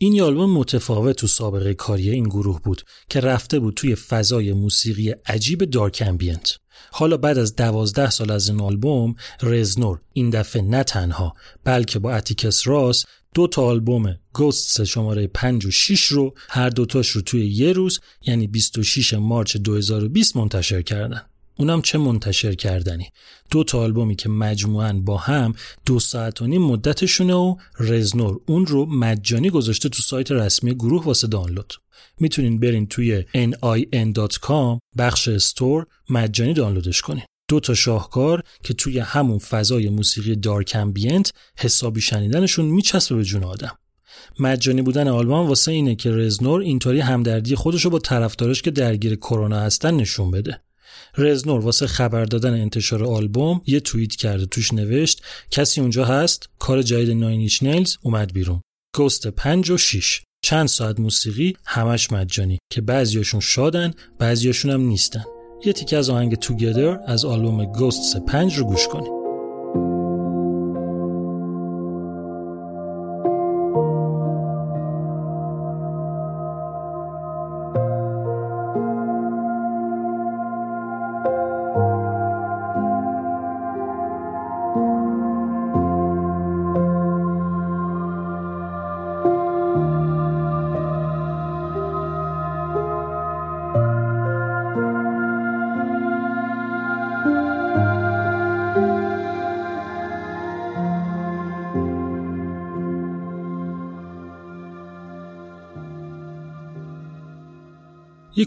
این آلبوم متفاوت تو سابقه کاری این گروه بود که رفته بود توی فضای موسیقی عجیب dark ambient. حالا بعد از دوازده سال از این آلبوم رزنور این دفعه نه تنها بلکه با اتیکس راس دو تا آلبوم گوست شماره 5 و 6 رو هر دوتاش رو توی یه روز یعنی 26 مارچ 2020 منتشر کردن. اونم چه منتشر کردنی؟ دو تا آلبومی که مجموعاً با هم دو ساعت و نیم مدتشونه و رزنور. اون رو مجانی گذاشته تو سایت رسمی گروه واسه دانلود. می‌تونین برین توی nin.com بخش استور مجانی دانلودش کنین. دو تا شاهکار که توی همون فضای موسیقی دارک امبینت حسابی شنیدنشون میچسبه به جون آدم. مجانی بودن آلبوم واسه اینه که رزنور اینطوری همدردی خودش رو با طرفدارش که درگیر کرونا هستن نشون بده. رزنور واسه خبر دادن انتشار آلبوم یه توییت کرده توش نوشت کسی اونجا هست؟ کار جدید ناین ایچ نیلز اومد بیرون. گوست 5 و 6 چند ساعت موسیقی همش مجانی که بعضیاشون شادن بعضیاشون هم نیستن. یه تیکه از آهنگ توگدر از آلبوم گوست 5 رو گوش کنید.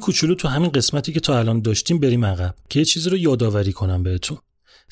کوچولو تو همین قسمتی که تا الان داشتیم بریم عقب که یه چیزی رو یادآوری کنم بهتون.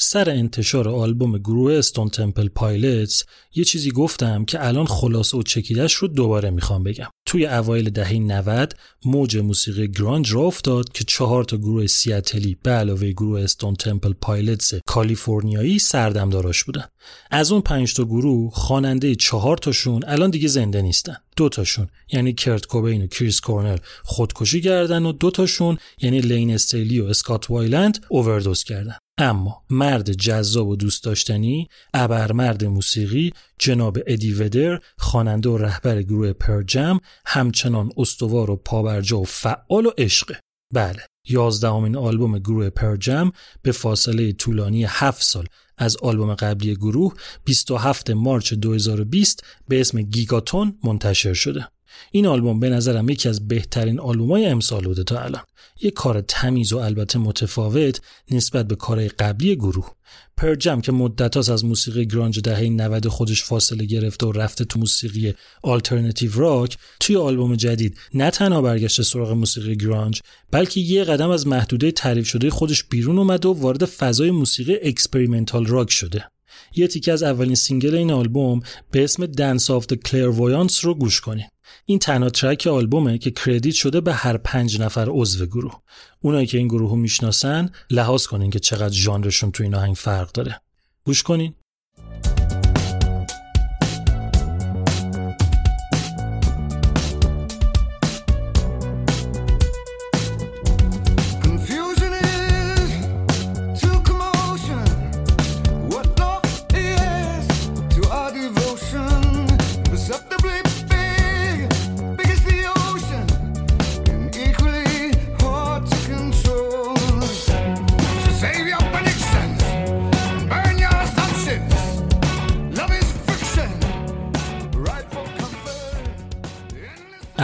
سر انتشار آلبوم گروه Stone Temple Pilots یه چیزی گفتم که الان خلاصه و چکیدش رو دوباره می‌خوام بگم. توی اوایل دهه 90 موج موسیقی grunge راه افتاد که چهار تا گروه سیاتلی به علاوه گروه Stone Temple Pilots کالیفرنیایی سردمداراش بودن. از اون پنج تا گروه خواننده چهار تاشون الان دیگه زنده نیستن. دو تاشون یعنی کرت کوبین و کریس کورنل خودکشی کردن و دو تاشون یعنی لین استیلی و اسکات وایلند اووردوز کردن. اما مرد جذاب و دوست داشتنی ابرمرد موسیقی جناب ادی ودر خواننده و رهبر گروه Pearl Jam همچنان استوار و پابرجا و فعال و عشقه بله یازدهمین آلبوم گروه Pearl Jam با فاصله طولانی 7 سال از آلبوم قبلی گروه 27 March 2020 به اسم Gigaton منتشر شده. این آلبوم به نظرم یکی از بهترین آلبومای امسال بوده تا الان. یک کار تمیز و البته متفاوت نسبت به کارهای قبلی گروه. Pearl Jam که مدتی از موسیقی grunge دهه 90 خودش فاصله گرفته و رفته تو موسیقی alternative rock توی آلبوم جدید نه تنها برگشته سراغ موسیقی grunge بلکه یه قدم از محدوده تعریف شده خودش بیرون اومده و وارد فضای موسیقی experimental rock شده. یه تیکه از اولین single این آلبوم به اسم Dance of the Clairvoyants رو گوش کنین. این تنها track آلبومه که credit شده به هر پنج نفر عضو گروه. اونایی که این گروه رو می‌شناسن لحاظ کنین که چقدر ژانرشون تو این آهنگ فرق داره. گوش کنین.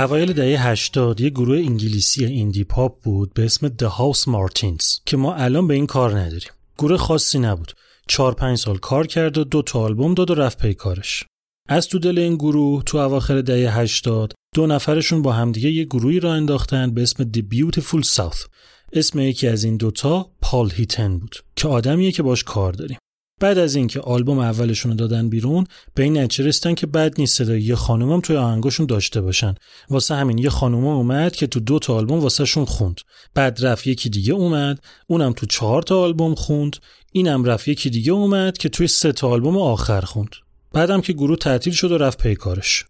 اوایل دهه 80 یه گروه انگلیسی ایندی پاپ بود به اسم The House Martins که ما الان به این کار نداریم. گروه خاصی نبود. 4 5 سال کار کرد و دو تا آلبوم داد و رفت پی کارش. از تو دل این گروه تو اواخر دهه 80 دو نفرشون با همدیگه یه گروهی را انداختن به اسم The Beautiful South. اسم یکی از این دوتا پال هیتن بود که آدمیه که باش کار داریم. بعد از اینکه آلبوم اولشون رو دادن بیرون به این نتیجه رسیدن که بد نیست صدای یه خانومم توی آهنگاشون داشته باشن. واسه همین یه خانومم اومد که تو دو تا آلبوم واسه شون خوند. بعد رفت یکی دیگه اومد اونم تو چهار تا آلبوم خوند اینم رفت یکی دیگه اومد که توی سه تا آلبوم آخر خوند. بعدم که گروه تعطیل شد و رفت پی کارش.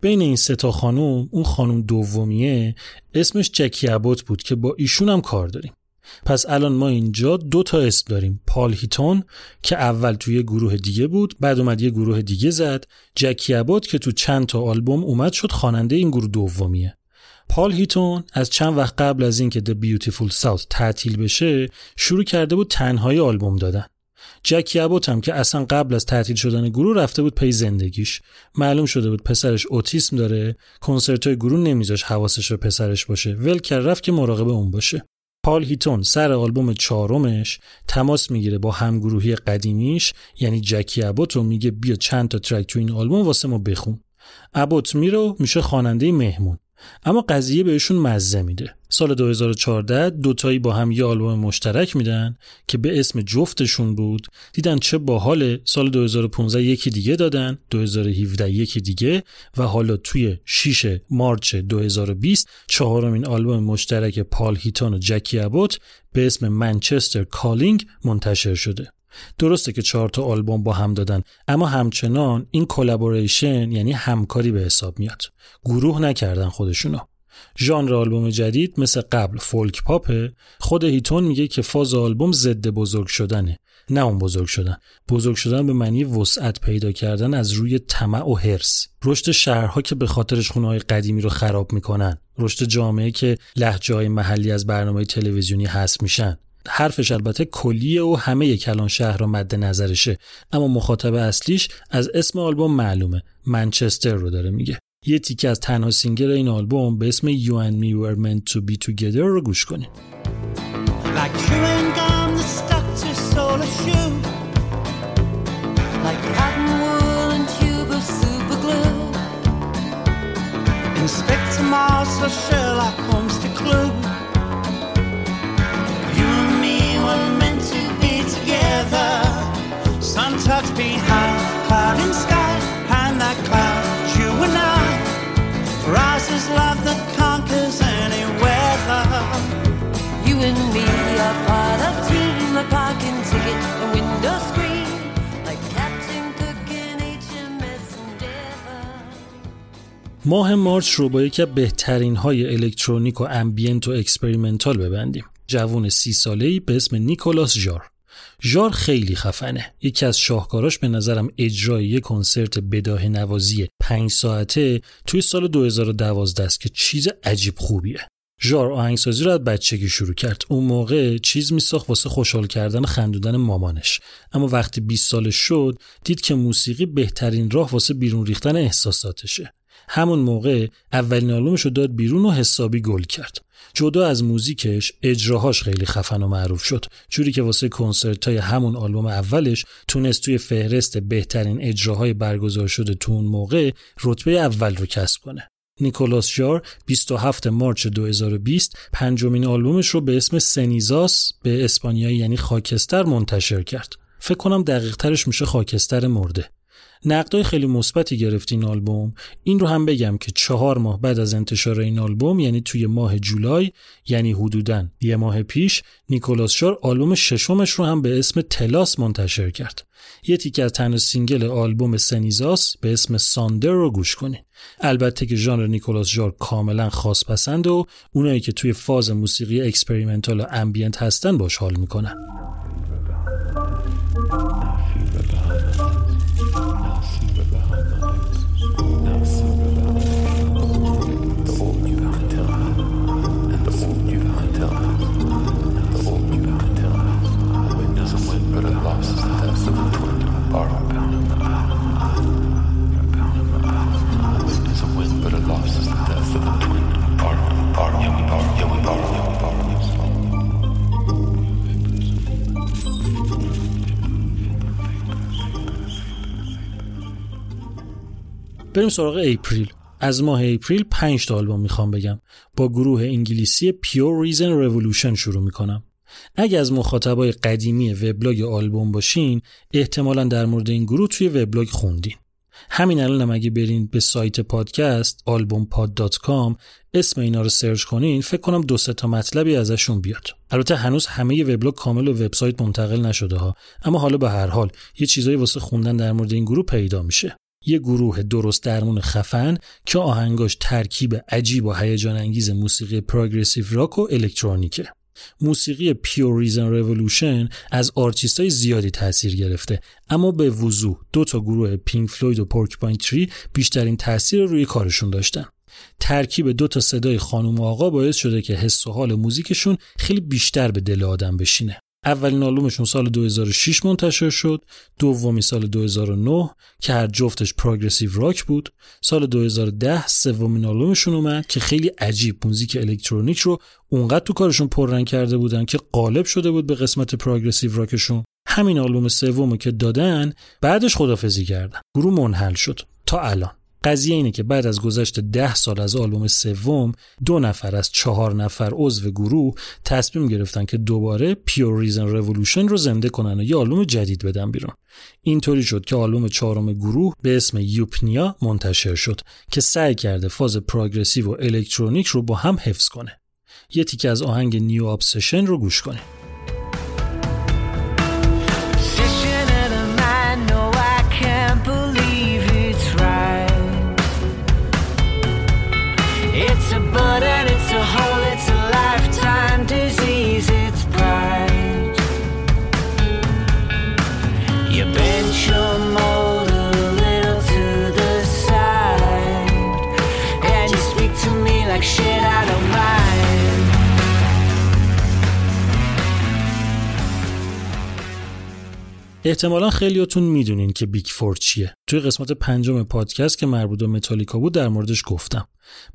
بین این سه تا خانوم اون خانوم دومیه اسمش جکی ابوت بود که با ایشون هم کار داریم. پس الان ما اینجا دو تا اسم داریم. پال هیتون که اول توی گروه دیگه بود بعد اومد یه گروه دیگه زد. جکی ابوت که تو چند تا آلبوم اومد شد خواننده این گروه دومیه. پال هیتون از چند وقت قبل از اینکه The Beautiful South تعطیل بشه شروع کرده بود تنهایی آلبوم دادن. جکی ابوت هم که اصلا قبل از تعطیل شدن گروه رفته بود پی زندگیش. معلوم شده بود پسرش اوتیسم داره کنسرت های گروه نمیذاش حواسش به پسرش باشه. ول کرد رفت که مراقب اون باشه. پال هیتون سر آلبوم چهارمش تماس می‌گیره با همگروهی قدیمیش یعنی جکی ابوت رو میگه بیا چند تا ترک تو این آلبوم واسه ما بخون. ابوت میره و میشه خواننده مهمون. اما قضیه بهشون مزه میده. سال 2014 دوتایی با هم یه آلبوم مشترک میدن که به اسم جفتشون بود. دیدن چه باحال سال 2015 یکی دیگه دادن 2017 یکی دیگه و حالا توی 6 مارچ 2020 چهارمین آلبوم مشترک پال هیتون و جکی ابوت به اسم Manchester Calling منتشر شده. درسته که چهار تا آلبوم با هم دادن اما همچنان این collaboration یعنی همکاری به حساب میاد. گروه نکردن خودشونو. ژانر آلبوم جدید مثل قبل folk pop ه خود هیتون میگه که فاز آلبوم ضد بزرگ شدنه. نه اون بزرگ شدن. بزرگ شدن به معنی وسعت پیدا کردن از روی طمع و حرص رشد شهرها که به خاطرش خونه های قدیمی رو خراب می‌کنن. رشد جامعه که لهجه های محلی از برنامه تلویزیونی حذف میشن. حرفش البته کلیه و همه کلان شهرا مد نظرشه. اما مخاطب اصلیش از اسم آلبوم معلومه. منچستر رو داره میگه. یه تیکه از تنها single این آلبوم به اسم You and Me Were Meant to Be Together رو گوش کنید Like tucked behind cloud and sky, and that cloud, you and I. Rises love that conquers any weather. You and me are part of team, like parking ticket and window screen. Like. ماه مارچ رو با یکی از بهترین های الکترونیک و امبینت و اکسپریمنتال ببندیم جوون سی ساله‌ای به اسم نیکولاس جار ژار خیلی خفنه. یکی از شاهکاراش به نظرم اجرای یه کنسرت بداه نوازی پنج ساعته توی سال 2012 است که چیز عجیب خوبیه. ژار آهنگسازی رو از بچگی شروع کرد. اون موقع چیز میساخت واسه خوشحال کردن و خندوندن مامانش. اما وقتی 20 سالش شد دید که موسیقی بهترین راه واسه بیرون ریختن احساساتشه. همون موقع اولین آلبومش رو داد بیرون و حسابی گل کرد جدا از موزیکش اجراهاش خیلی خفن و معروف شد جوری که واسه کنسرت های همون آلبوم اولش تونست توی فهرست بهترین اجراهای برگزار شده تو اون موقع رتبه اول رو کسب کنه نیکولاس جار 27 مارچ 2020 پنجمین آلبومش رو به اسم سنیزاس به اسپانیایی یعنی خاکستر منتشر کرد. فکر کنم دقیق ترش میشه خاکستر مرده. نقدای خیلی مثبتی گرفت این آلبوم. این رو هم بگم که چهار ماه بعد از انتشار این آلبوم یعنی توی ماه جولای یعنی حدوداً یه ماه پیش نیکولاس ژار آلبوم ششمش رو هم به اسم Telas منتشر کرد. یه تیکه از تنها single آلبوم Cenizas به اسم Sunder رو گوش کنید البته که ژانر نیکولاس ژار کاملا خاص پسند و اونایی که توی فاز موسیقی experimental و ambient هستن باش حال می‌کنن. بریم سراغ اپریل. از ماه اپریل 5 تا آلبوم می‌خوام بگم. با گروه انگلیسی Pure Reason Revolution شروع می‌کنم. اگه از مخاطبای قدیمی وبلاگ آلبوم باشین احتمالا در مورد این گروه توی وبلاگ خوندین. همین الان هم اگه برین به سایت پادکست albumpod.com اسم اینا رو سرچ کنین فکر کنم دو تا مطلبی ازشون بیاد. البته هنوز همه وبلاگ کامل و وبسایت منتقل نشده ها. اما حالا به هر حال یه چیزایی واسه خوندن در مورد این گروه پیدا میشه. یه گروه درست درمون خفن که آهنگاش ترکیب عجیب و هیجان انگیز موسیقی progressive rock و الکترونیکه. موسیقی Pure Reason Revolution از آرتیست های زیادی تاثیر گرفته اما به وضوح دو تا گروه Pink Floyd و Porcupine Tree بیشترین تاثیر رو روی کارشون داشتن. ترکیب دو تا صدای خانم و آقا باعث شده که حس و حال موزیکشون خیلی بیشتر به دل آدم بشینه. اولین آلبومشون سال 2006 منتشر شد دومی سال 2009 که هر جفتش پروگرسیو راک بود. سال 2010 سومین آلبومشون اومد که خیلی عجیب موزیک الکترونیک رو اونقدر تو کارشون پررنگ کرده بودن که قالب شده بود به قسمت پروگرسیو راکشون. همین آلبوم سومو که دادن بعدش خدافزی کردن. گروه منحل شد. تا الان. قضیه اینه که بعد از گذشت ده سال از آلبوم سوم دو نفر از چهار نفر عضو گروه تصمیم گرفتن که دوباره Pure Reason Revolution رو زنده کنن و یه آلبوم جدید بدن بیرون. اینطوری شد که آلبوم چهارم گروه به اسم Eupnea منتشر شد که سعی کرده فاز progressive و الکترونیک رو با هم حفظ کنه. یه تیکه از آهنگ New Obsession رو گوش کنیم. احتمالا خیلیاتون می‌دونین که Big Four چیه. توی قسمت پنجم پادکست که مربوط به متالیکا بود در موردش گفتم.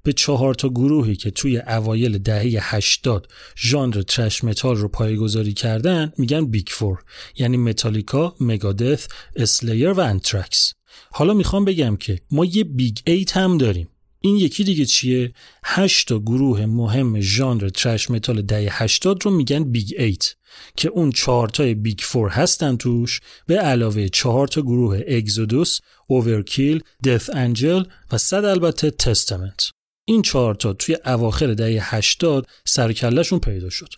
به چهار تا گروهی که توی اوایل دهه 80 ژانر thrash metal رو پایه‌گذاری کردن میگن Big Four. یعنی Metallica، Megadeth، Slayer و Anthrax حالا می‌خوام بگم که ما یه Big Eight هم داریم. این یکی دیگه چیه؟ هشت گروه مهم ژانر thrash metal دهه 80 رو میگن Big Eight که اون چهار تای Big Four هستن توش به علاوه چهار تا گروه Exodus، Overkill، Death Angel و صد البته Testament این چهار تا توی اواخر دهه 80 سر و کله‌شون پیدا شد.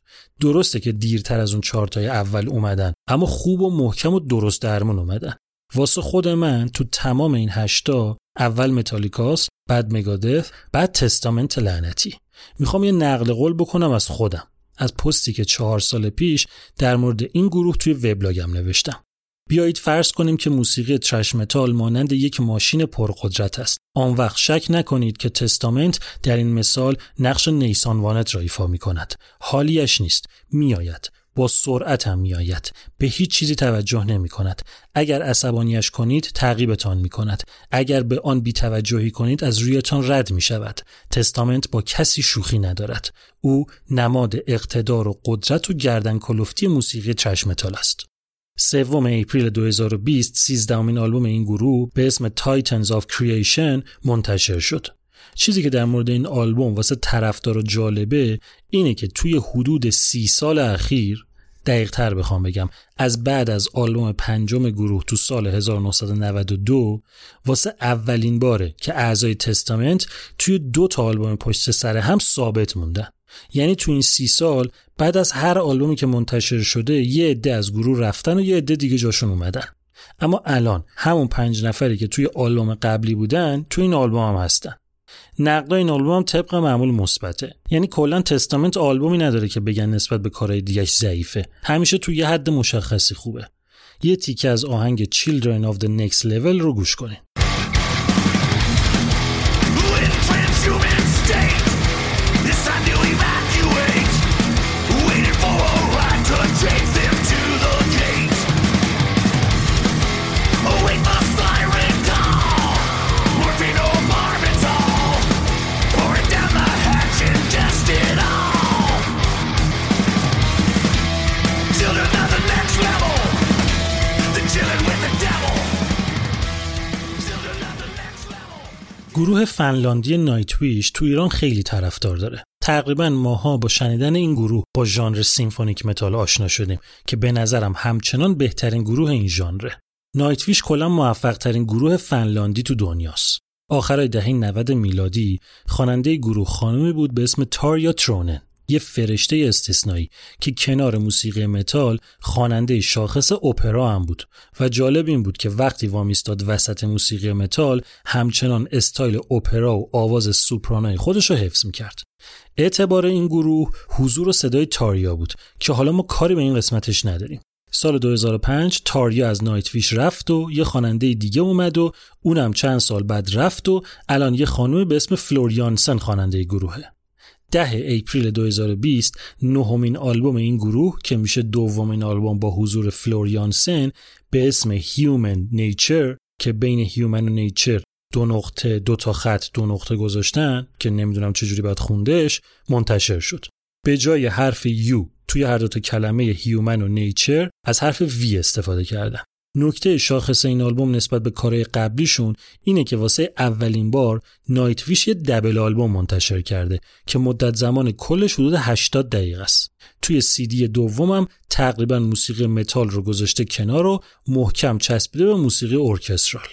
درسته که دیرتر از اون چهار تای اول اومدن اما خوب و محکم و درست درمون اومدن. واسه خود من تو تمام این هشتا اول متالیکاس بعد Megadeth بعد Testament لعنتی می‌خوام یه نقل قول بکنم از خودم از پستی که چهار سال پیش در مورد این گروه توی وبلاگم نوشتم. بیایید فرض کنیم که موسیقی ترش متال مانند یک ماشین پرقدرت است. آن وقت شک نکنید که تستامنت در این مثال نقش نیسان وانت را ایفا می. حالیش نیست. میآید. با سرعت هم میآید. به هیچ چیزی توجه نمی کند. اگر عصبانیش کنید تعقیبتان می کند. اگر به آن بیتوجهی کنید از رویتان رد می شود. Testament با کسی شوخی ندارد. او نماد اقتدار و قدرت و گردن کلفتی موسیقی thrash metal است. سوم اپریل 2020 سیزدهمین آلبوم این گروه به اسم Titans of Creation منتشر شد. چیزی که در مورد این آلبوم واسه طرفدارا جالبه اینه که توی حدود سی سال اخیر دقیق تر بخوام بگم از بعد از آلبوم پنجم گروه تو سال 1992 واسه اولین باره که اعضای تستامنت توی دو تا آلبوم پشت سر هم ثابت موندن. یعنی تو این سی سال بعد از هر آلبومی که منتشر شده یه عده از گروه رفتن و یه عده دیگه جاشون اومدن. اما الان همون پنج نفری که توی آلبوم قبلی بودن توی این آلبوم هم هستن. نقدای این آلبوم هم طبق معمول مثبته. یعنی کلا تستامنت آلبومی نداره که بگن نسبت به کارهای دیگهش ضعیفه. همیشه توی یه حد مشخصی خوبه. یه تیکه از آهنگ Children of the Next Level رو گوش کنین. گروه فنلاندی Nightwish تو ایران خیلی طرفدار داره. تقریبا ماها با شنیدن این گروه با ژانر symphonic metal آشنا شدیم که به نظرم همچنان بهترین گروه این ژانره. Nightwish کلا موفق ترین گروه فنلاندی تو دنیاست. آخرای دهه 90 میلادی خواننده گروه خانمی بود به اسم تاریا ترونن یه فرشته استثنایی که کنار موسیقی متال خواننده شاخص اپرا هم بود. و جالب این بود که وقتی وامیستاد وسط موسیقی متال همچنان استایل اپرا و آواز سوپرانوی خودش رو حفظ می‌کرد. اعتبار این گروه حضور و صدای تاریا بود که حالا ما کاری به این قسمتش نداریم. سال 2005 تاریا از Nightwish رفت و یه خواننده دیگه اومد و اونم چند سال بعد رفت و الان یه خانومی به اسم فلور یانسن خواننده گروهه. ده اپریل 2020 نهمین آلبوم این گروه که میشه دومین آلبوم با حضور فلور یانسن به اسم Human Nature که بین هیومن و نیچر دو نقطه دو تا خط دو نقطه گذاشتن که نمی‌دونم چجوری باید خوندش منتشر شد. به جای حرف U توی هر دو تا کلمه Human و Nature از حرف V استفاده کردن. نکته شاخص این آلبوم نسبت به کارهای قبلیشون اینه که واسه اولین بار Nightwish یه double album منتشر کرده که مدت زمان کلش حدود 80 دقیقه است. توی سیدی دومم تقریبا موسیقی متال رو گذاشته کنار و محکم چسبیده به موسیقی orchestral.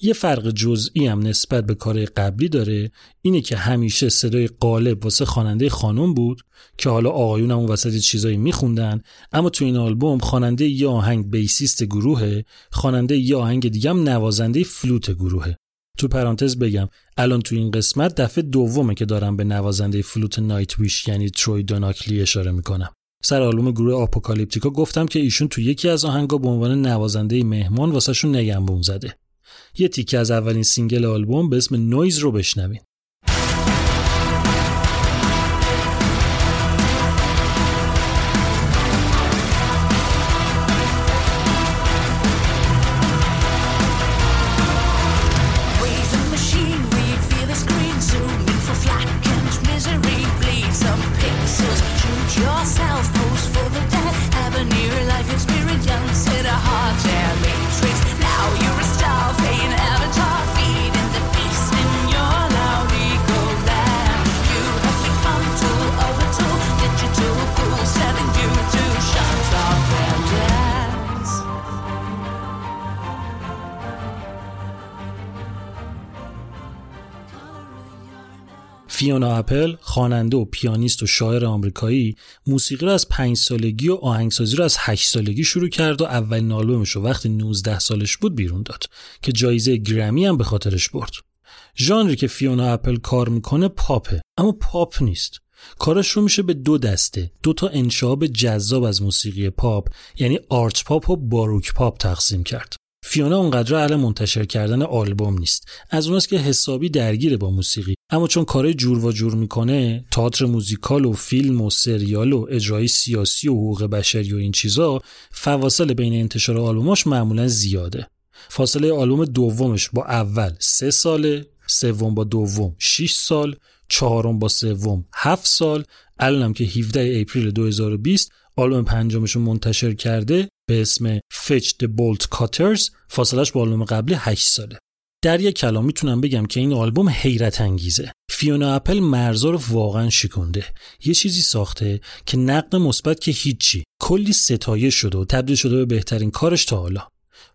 یه فرق جزئی هم نسبت به کارهای قبلی داره اینه که همیشه صدای غالب واسه خواننده خانم بود که حالا آقایون هم وسط یه چیزایی میخوندن. اما تو این آلبوم خواننده یه آهنگ bassist گروهه خواننده یه آهنگ دیگه هم نوازنده فلوت گروهه. تو پرانتز بگم الان تو این قسمت دفعه دومه که دارم به نوازنده فلوت Nightwish یعنی تروی دوناکلی اشاره می‌کنم. سر آلبوم گروه Apocalyptica گفتم که ایشون تو یکی از آهنگا به عنوان نوازنده مهمان واسه‌شون نی‌انبون زده. یه تیکه از اولین single آلبوم به اسم نویز رو بشنوین. فیونا اپل خواننده و پیانیست و شاعر آمریکایی موسیقی رو از پنج سالگی و آهنگسازی رو از هشت سالگی شروع کرد و اولین آلبومش رو وقتی 19 سالش بود بیرون داد که جایزه گرمی هم به خاطرش برد. ژانری که فیونا اپل کار می‌کنه پاپه اما پاپ نیست. کارش رو میشه به دو دسته دو تا انشعاب جذاب از موسیقی پاپ یعنی art pop و baroque pop تقسیم کرد. فیونا اونقدر اهل منتشر کردن آلبوم نیست. از اوناست که حسابی درگیره با موسیقی. اما چون کارهای جورواجور می‌کنه تئاتر موزیکال و فیلم و سریال و اجرای سیاسی و حقوق بشری و این چیزا فواصل بین انتشار آلبوماش معمولا زیاده. فاصله آلبوم دومش با اول سه ساله سوم با دوم 6 سال چهارم با سوم 7 سال. الانم که 17 اپریل 2020 آلبوم پنجمش رو منتشر کرده به اسم the Bolt Cutters فاصلش با آلبوم قبلی 8 ساله. در یک کلام می‌تونم بگم که این آلبوم حیرت انگیزه. فیونا اپل مرزا رو واقعا شکونده. یه چیزی ساخته که نقد مثبت که هیچی. کلی ستایش شده و تبدیل شده به بهترین کارش تا حالا.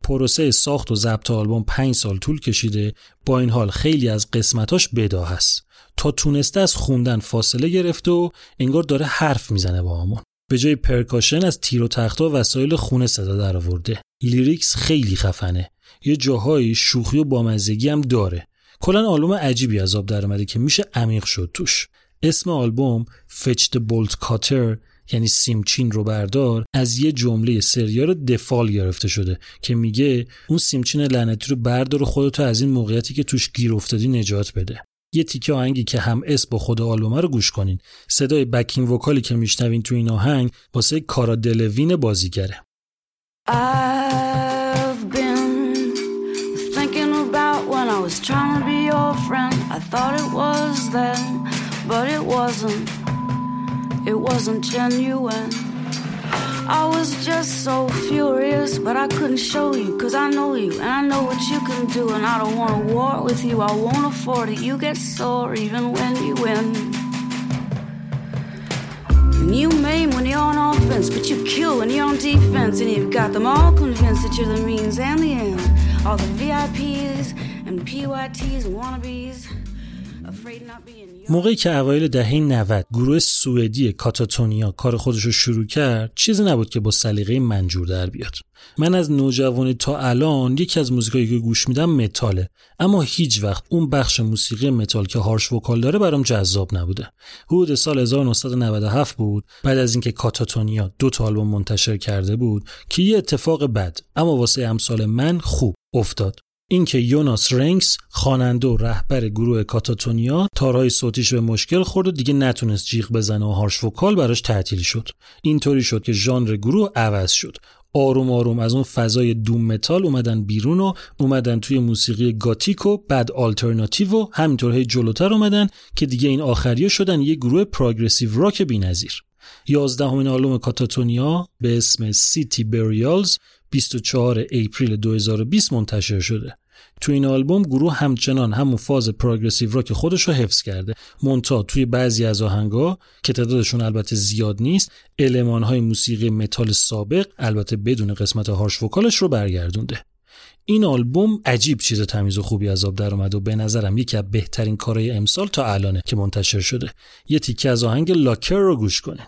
پروسه ساخت و ضبط آلبوم 5 سال طول کشیده. با این حال خیلی از قسمتاش بداهه‌ست تا تونسته از خوندن فاصله گرفته و انگار داره حرف می‌زنه با همون به جای percussion از تیر و تختا و وسایل خونه صدا در آورده lyrics خیلی خفنه. یه جاهایی شوخی و بامزگی هم داره. کلا آلبوم عجیبی از آب در اومده که میشه عمیق شد توش. اسم آلبوم the Bolt Cutter یعنی سیمچین رو بردار از یه جمله سریال دفال گرفته شده که میگه اون سیمچین لعنتی رو بردار و خودتو از این موقعیتی که توش گیر افتادی نجات بده. یه تیکه آهنگی که هم اسم با خود آلبومه رو گوش کنین. صدای بکینگ وکالی که میشنوین تو این آهنگ واسه کارا دلوین بازیگره. I've. I was just so furious, but I couldn't show you, cause I know you, and I know what you can do, and I don't wanna war with you, I won't afford it. You get sore even when you win. And you maim when you're on offense, but you kill when you're on defense. And you've got them all convinced that you're the means and the end. All the VIPs and PYTs and wannabes, afraid not being. موقعی که اوایل دهه 90 گروه سوئدی کاتاتونیا کار خودش رو شروع کرد چیزی نبود که با سلیقه منجور در بیاد. من از نوجوانی تا الان یکی از موزیکایی که گوش میدم متاله اما هیچ وقت اون بخش موسیقی متال که harsh vocal داره برام جذاب نبوده. حدود سال 1997 بود بعد از اینکه کاتاتونیا دو تا آلبوم منتشر کرده بود که یه اتفاق بد اما واسه امثال من خوب افتاد. اینکه یوناس رنکس خواننده و رهبر گروه کاتاتونیا تارهای صوتیش به مشکل خورد و دیگه نتونست جیغ بزنه و harsh vocal براش تعطیل شد. اینطوری شد که ژانر گروه عوض شد. آروم آروم از اون فضای doom metal اومدن بیرون و اومدن توی موسیقی گاتیک و بعد آلترناتیو و همینطور هی جلوتر اومدن که دیگه این آخریا شدن یه گروه progressive rock بی‌نظیر. یازدهمین آلبوم کاتاتونیا به اسم City Burials 24 April 2020 منتشر شده. تو این آلبوم گروه همچنان همون فاز progressive rock خودش رو حفظ کرده. مونتا توی بعضی از آهنگا که تعدادشون البته زیاد نیست المانهای موسیقی متال سابق البته بدون قسمت هارش وکالش رو برگردونده. این آلبوم عجیب چیز تمیز و خوبی از آب در اومد و به نظرم یکی از بهترین کارهای امسال تا الانه که منتشر شده. یه تیکه از آهنگ لاکر رو گوش کنین.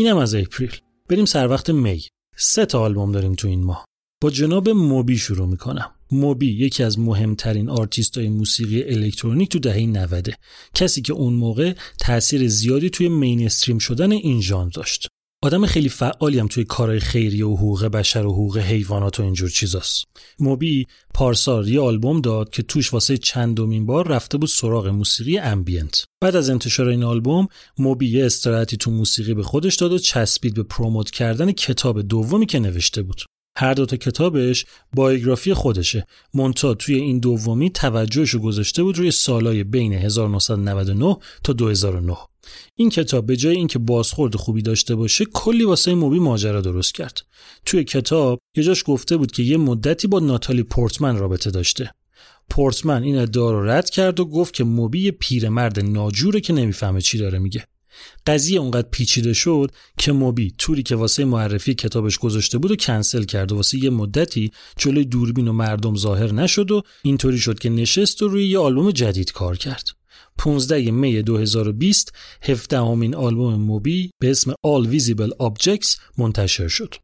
اینم از April. بریم سر وقت May. سه تا آلبوم داریم تو این ماه. با جناب موبی شروع می‌کنم. موبی یکی از مهمترین آرتیست های موسیقی الکترونیک تو دهه 90 کسی که اون موقع تاثیر زیادی توی mainstream شدن این ژانر داشت. آدم خیلی فعالی هم توی کارهای خیریه و حقوق بشر و حقوق حیوانات و اینجور چیزاست. موبی پارسال یه آلبوم داد که توش واسه چندمین بار رفته بود سراغ موسیقی ambient بعد از انتشار این آلبوم موبی یه استراحتی تو موسیقی به خودش داد و چسبید به پروموت کردن کتاب دومی که نوشته بود. هر دوتا کتابش بایوگرافی خودشه. مونتا توی این دومی توجهشو گذاشته بود روی سالای بین 1999 تا 2009 این کتاب به جای اینکه بازخورد خوبی داشته باشه کلی واسه موبی ماجرا درست کرد. توی کتاب یه جاش گفته بود که یه مدتی با ناتالی پورتمن رابطه داشته. پورتمن این ادعا رو رد کرد و گفت که موبی پیرمرد ناجوره که نمی‌فهمه چی داره میگه. قضیه اونقدر پیچیده شد که موبی توری که واسه معرفی کتابش گذاشته بود و کنسل کرد و واسه یه مدتی جلوی دوربین و مردم ظاهر نشد و اینطوری شد که نشست و روی یه آلبوم جدید کار کرد 15 می 2020 17 همین آلبوم موبی به اسم All Visible Objects منتشر شد.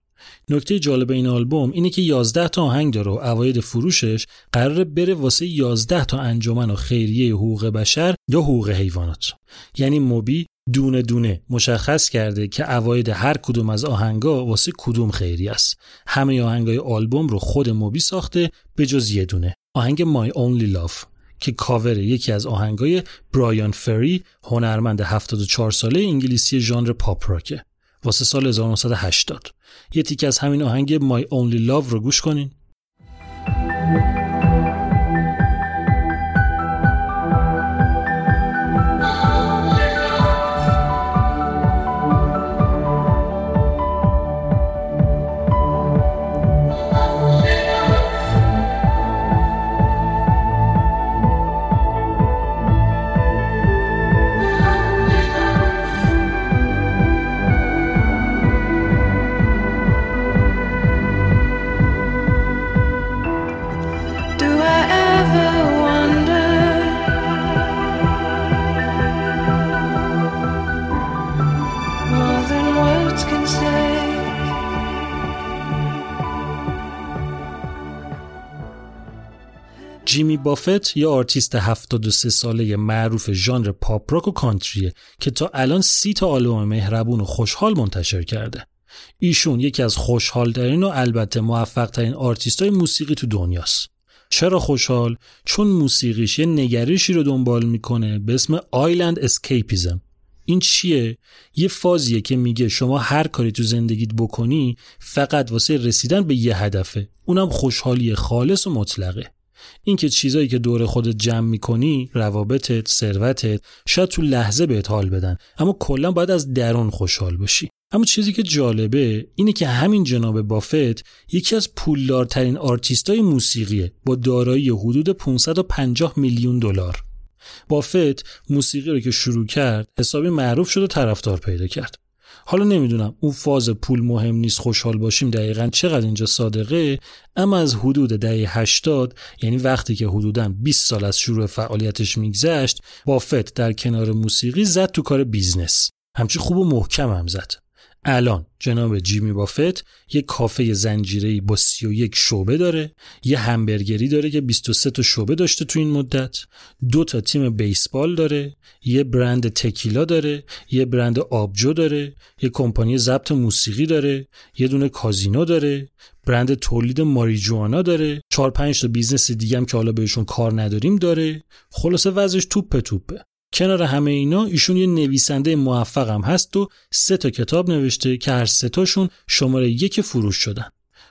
نکته جالب این آلبوم اینه که 11 تا آهنگ داره و اواید فروشش قراره بره واسه 11 تا انجمن و خیریه حقوق بشر یا حقوق حیوانات. یعنی موبی دونه دونه مشخص کرده که اواید هر کدوم از آهنگا واسه کدوم خیری است. همه آهنگای آلبوم رو خود موبی ساخته به جز یه دونه. آهنگ My Only Love که کاور یکی از آهنگای برایان فری هنرمند 74 ساله انگلیسی ژانر پاپ راکه واسه سال 1980 یه تیکه از همین آهنگ My Only Love رو گوش کنین بافت یا آرتیست 73 ساله معروف ژانر پاپ راک و country ه که تا الان سی تا آلبوم مهربون و خوشحال منتشر کرده. ایشون یکی از خوشحالترین و البته موفق ترین آرتیست های موسیقی تو دنیاست. چرا خوشحال؟ چون موسیقیش یه نگرشی رو دنبال می‌کنه به اسم island escapism. این چیه؟ یه فازیه که میگه شما هر کاری تو زندگیت بکنی فقط واسه رسیدن به یه هدفه. اونم خوشحالی خالص و مطلقه. اینکه چیزایی که دور خودت جمع می‌کنی روابطت ثروتت شاید تو لحظه بهت حال بدن اما کلا باید از درون خوشحال باشی اما چیزی که جالبه اینه که همین جناب بافت یکی از پولدارترین آرتیستای موسیقیه با دارایی حدود 550 میلیون دلار. بافت موسیقی رو که شروع کرد حسابی معروف شد و طرفدار پیدا کرد. حالا نمی‌دونم اون فاز پول مهم نیست خوشحال باشیم دقیقا چقدر اینجا صادقه اما از حدود دهه 80 یعنی وقتی که حدودا 20 سال از شروع فعالیتش میگذشت بافت در کنار موسیقی زد تو کار business. همچی خوب و محکم هم زد. الان جناب جیمی بافت یه کافه زنجیره‌ای با 31 شعبه داره یه همبرگری داره که 23 تا شعبه داشته تو این مدت دو تا تیم بیسبال داره یه برند تکیلا داره یه برند آبجو داره یه کمپانی ضبط موسیقی داره یه دونه کازینو داره برند تولید ماریجوانا داره چهار پنج تا business دیگه هم که حالا بهشون کار نداریم داره. خلاصه وضعش توپه توپه. کنار همه اینا ایشون یه نویسنده موفق هم هست و سه تا کتاب نوشته که هر سه تاشون شماره یک فروش شدن.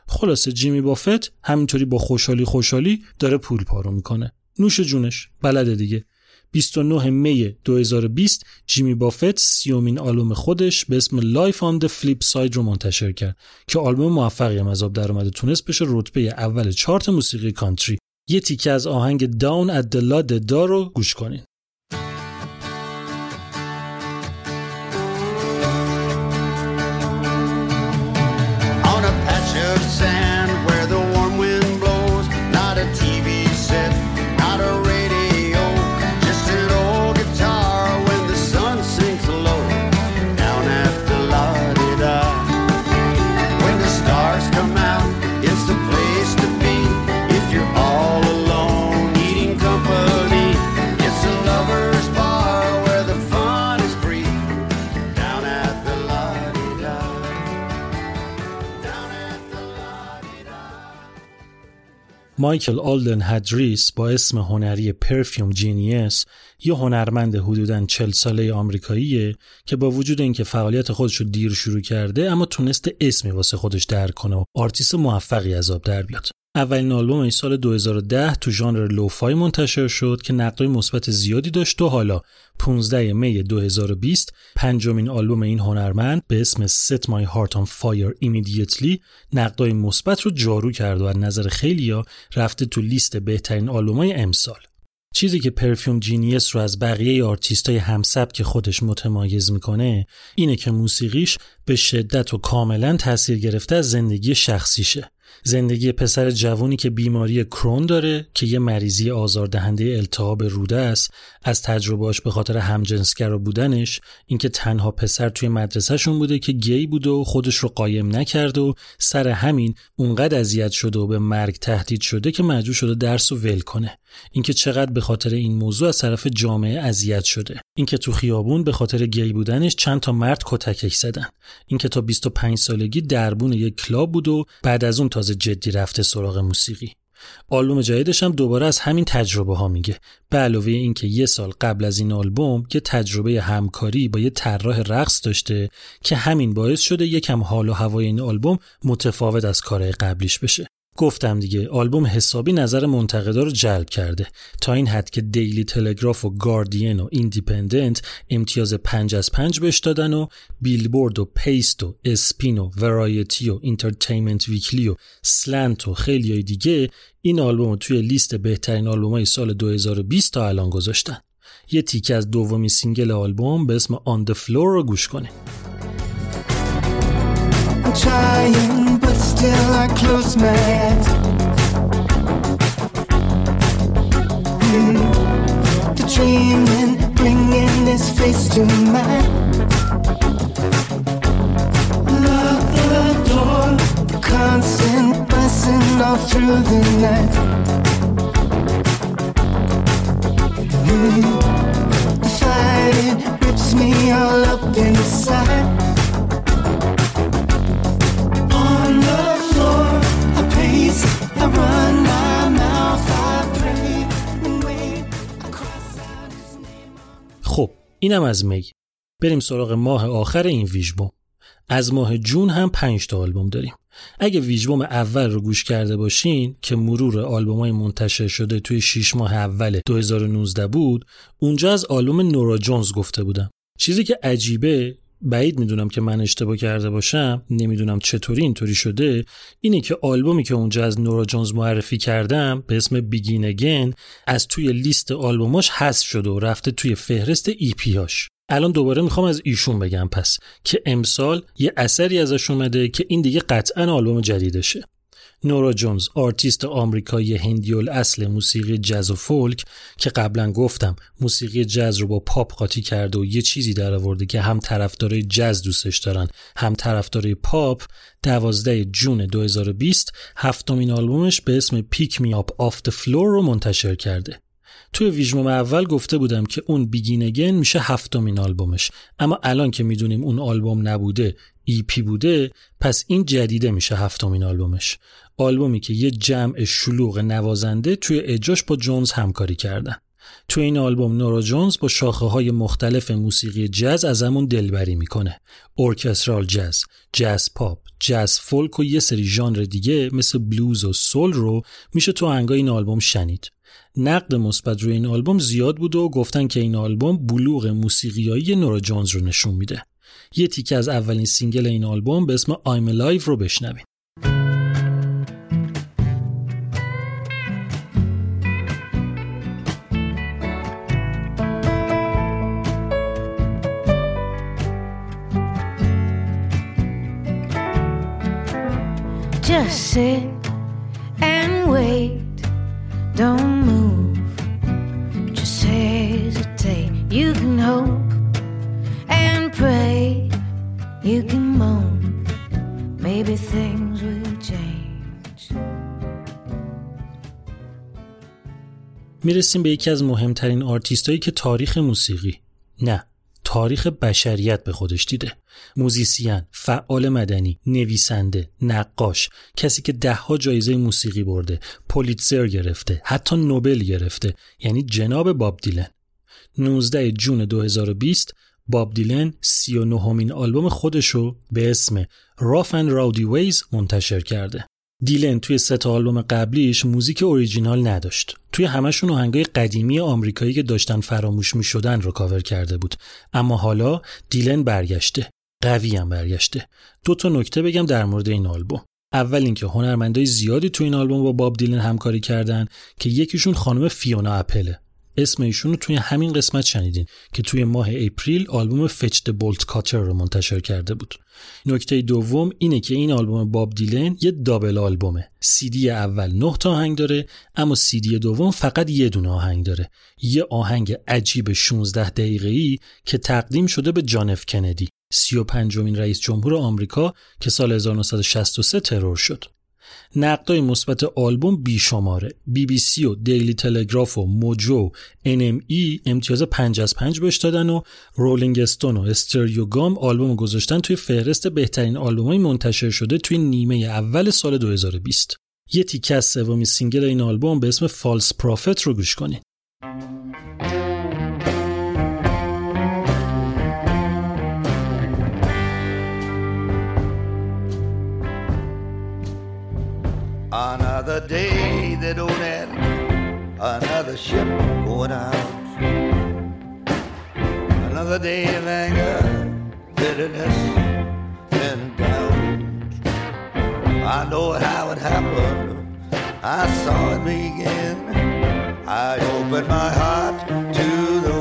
خلاصه جیمی بافت همینطوری با خوشحالی خوشحالی داره پول پارو می‌کنه. نوش جونش بلده دیگه. 29 May 2020 جیمی بافت سی‌اُمین آلبوم خودش به اسم Life on the Flip Side رو منتشر کرد که آلبوم موفقی هم از آب در اومده تونست بشه رتبه اول چارت موسیقی country یه تیکه از آهنگ Down at the Lah De Dah رو گوش کنین مایکل آلدن هدریاس با اسم هنری Perfume Genius یه هنرمند حدوداً 40 ساله آمریکاییه که با وجود اینکه فعالیت خودش رو دیر شروع کرده اما تونسته اسمی واسه خودش در کنه و آرتیست موفقی از آب در بیاد. اولین آلبوم این سال 2010 تو ژانر lo-fi منتشر شد که نقدای مثبت زیادی داشت و حالا 15 May 2020 پنجمین آلبوم این هنرمند به اسم Set My Heart on Fire Immediately نقدای مثبت رو جارو کرد و از نظر خیلیا رفته تو لیست بهترین آلبومای امسال. چیزی که Perfume Genius رو از بقیه آرتیستای همسبک خودش متمایز می‌کنه اینه که موسیقیش به شدت و کاملا تاثیر گرفته از زندگی شخصیشه. زندگی پسر جوانی که بیماری کرون داره که یه مریضی آزاردهنده التهاب روده است از تجربهاش به خاطر همجنسگرا بودنش اینکه تنها پسر توی مدرسهشون بوده که گی بوده و خودش رو قایم نکرده و سر همین اونقدر اذیت شده و به مرگ تهدید شده که مجبور شده درس و ول کنه. اینکه چقدر به خاطر این موضوع از طرف جامعه اذیت شده. اینکه تو خیابون به خاطر گی بودنش چند تا مرد کتکش زدن. اینکه تا 25 سالگی دربون یک کلاب بود و بعد از اون تازه جدی رفته سراغ موسیقی. آلبوم جدیدش هم دوباره از همین تجربه ها میگه. به علاوه اینکه یه سال قبل از این آلبوم یه تجربه همکاری با یه طراح رقص داشته که همین باعث شده یکم حال و هوای این آلبوم متفاوت از کارهای قبلیش بشه. گفتم دیگه آلبوم حسابی نظر منتقدا رو جلب کرده. تا این حد که دیلی تلگراف و گاردین و ایندیپندنت امتیاز پنج از پنج بهش دادن و بیلبورد و پیست و اسپین و ورایتی و اینترتینمنت ویکلی و اسلنت و خیلی های دیگه این آلبوم رو توی لیست بهترین آلبوم های سال 2020 تا الان گذاشتن. یه تیکه از دومی سینگل آلبوم به اسم On The Floor رو گوش but still I close my eyes. Mm. The dreaming, bringing this face to mine. Lock the door, the constant buzzing all through the night. Mm. The fire rips me all up inside. خب اینم از می. بریم سراغ ماه آخر این ویژبوم از ماه جون هم 5 تا آلبوم داریم. اگه ویژبوم اول رو گوش کرده باشین که مرور آلبوم های منتشر شده توی 6 ماه اول 2019 بود اونجا از آلبوم نورا جونز گفته بودم چیزی که عجیبه بعید می‌دونم که من اشتباه کرده باشم نمی‌دونم چطوری اینطوری شده اینه که آلبومی که اونجا از نورا جونز معرفی کردم به اسم Begin Again از توی لیست آلبوماش حذف شده و رفته توی فهرست EP هاش الان دوباره می‌خوام از ایشون بگم پس که امسال یه اثری ازش اومده که این دیگه قطعا آلبوم جدیدشه. نورا جونز آرتیست آمریکایی هندی‌الاصل موسیقی جز و فولک که قبلا گفتم موسیقی جز رو با پاپ قاطی کرده و یه چیزی در آورده که هم طرفدارای جز دوستش دارن هم طرفدارای پاپ 12 June 2020 هفتمین آلبومش به اسم Pick Me Up Off the Floor رو منتشر کرده. توی ویژبوم اول گفته بودم که اون Begin Again میشه هفتمین آلبومش. اما الان که می‌دونیم اون آلبوم نبوده EP بوده پس این جدیده میشه هفتمین آلبومش. آلبومی که یه جمع شلوغ نوازنده توی اجراش با جونز همکاری کردن. توی این آلبوم نورا جونز با شاخه های مختلف موسیقی جز ازمون دلبری می‌کنه. orchestral جز، جز پاپ، جز فولک و یه سری ژانر دیگه مثل بلوز و سول رو میشه تو آهنگای این آلبوم شنید. نقد مثبت روی این آلبوم زیاد بود و گفتن که این آلبوم بلوغ موسیقیایی نورا جونز رو نشون میده. یه تیکه از اولین single این آلبوم به اسم I'm Alive رو بشنویم Just sit and wait. Don't move. Just hesitate. You can hope and pray. You can moan. Maybe things will change. می‌رسیم به یکی از مهمترین آرتیستایی که تاریخ موسیقی نه تاریخ بشریت به خودش دیده موزیسین، فعال مدنی، نویسنده، نقاش، کسی که دهها جایزه موسیقی برده، پولیتزر گرفته، حتی نوبل گرفته، یعنی جناب باب دیلن. 19 June 2020 باب دیلن 39 همین آلبوم خودشو به اسم Rough and Rowdy Ways منتشر کرده. دیلن توی سه تا آلبوم قبلیش موزیک اوریجینال نداشت. توی همشون آهنگای قدیمی آمریکایی که داشتن فراموش می شدن رو کاور کرده بود. اما حالا دیلن برگشته. قوی هم برگشته. دو تا نکته بگم در مورد این آلبوم. اول اینکه هنرمندای زیادی تو این آلبوم با باب دیلن همکاری کردن که یکیشون خانم فیونا اپله. اسم ایشون رو توی همین قسمت شنیدین که توی ماه April آلبوم Fetch the Bolt Cutters رو منتشر کرده بود. نکته دوم اینه که این آلبوم باب دیلن یه double آلبومه. سیدی اول 9 تا آهنگ داره اما سیدی دوم فقط یه دونه آهنگ داره. یه آهنگ عجیب 16 دقیقه‌ای که تقدیم شده به جان اف کندی. 35 امین رئیس جمهور آمریکا که سال 1963 ترور شد. نقدای مثبت آلبوم بیشماره. بی بی سی و دیلی تلگراف و موجو و NME امتیاز 5 از 5 بهش دادن و رولینگ استون و استریوگام آلبومو گذاشتن توی فهرست بهترین آلبومای منتشر شده توی نیمه اول سال 2020 یه تیکه از سومین single این آلبوم به اسم False Prophet رو گوش کنین. Another day that don't end, another ship going out. Another day of anger, bitterness, and doubt. I know how it happened, I saw it begin. I opened my heart to the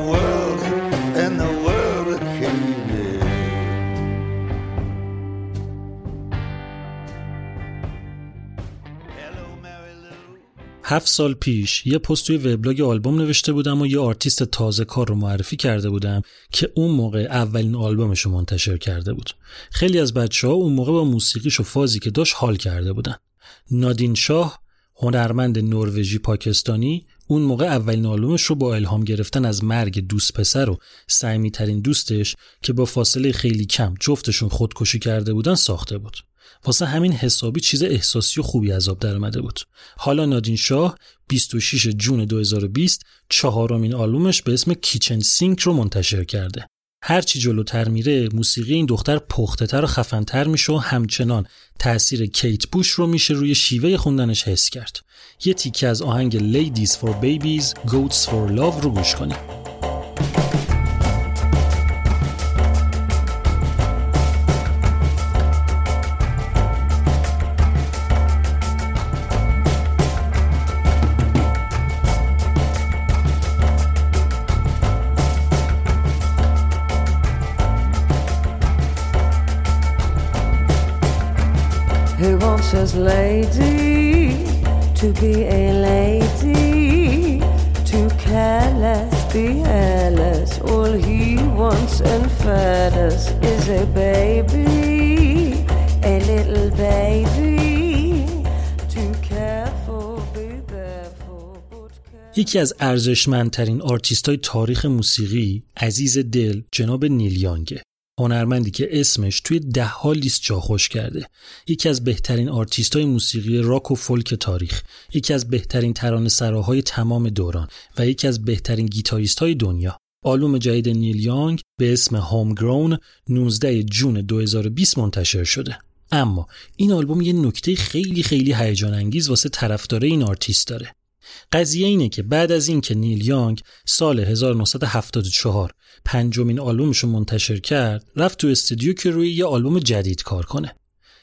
هفت سال پیش یه پست توی وبلاگ آلبوم نوشته بودم و یه آرتیست تازه کار رو معرفی کرده بودم که اون موقع اولین آلبومش رو منتشر کرده بود. خیلی از بچه ها اون موقع با موسیقیش و فازی که داشت حال کرده بودن. نادین شاه هنرمند نروژی پاکستانی اون موقع اولین آلبومش رو با الهام گرفتن از مرگ دوست پسر و صمیمی ترین دوستش که با فاصله خیلی کم جفتشون خودکشی کرده بودن ساخته بود. واسه همین حسابی چیز احساسی و خوبی آب در اومده بود. حالا نادین شاه 26 جون 2020 چهارمین آلبومش به اسم کیچن سینک رو منتشر کرده. هرچی جلوتر میره موسیقی این دختر پخته‌تر و خفن‌تر میشه و همچنان تأثیر کیت بوش رو میشه روی شیوه خوندنش حس کرد. یه تیکه از آهنگ Ladies for Babies, Goats for Love رو گوش کنیم. His lady to be a lady? To careless, be hairless. All he wants and feathers is a baby, a little baby. یکی از ارزشمندترین آرتیست های تاریخ موسیقی عزیز دل جناب نیل یانگه هنرمندی که اسمش توی ده ها لیست جا خوش کرده. یکی از بهترین آرتیست های موسیقی راک و فولک تاریخ یکی از بهترین ترانه سراهای تمام دوران و یکی از بهترین گیتاریست های دنیا. آلبوم جدید نیل یانگ به اسم Homegrown 19 June 2020 منتشر شده. اما این آلبوم یه نکته خیلی خیلی هیجان انگیز واسه طرفدار این آرتیست داره. قضیه اینه که بعد از اینکه نیل یانگ سال 1974 پنجمین آلبومش رو منتشر کرد رفت تو استودیو که روی یه آلبوم جدید کار کنه.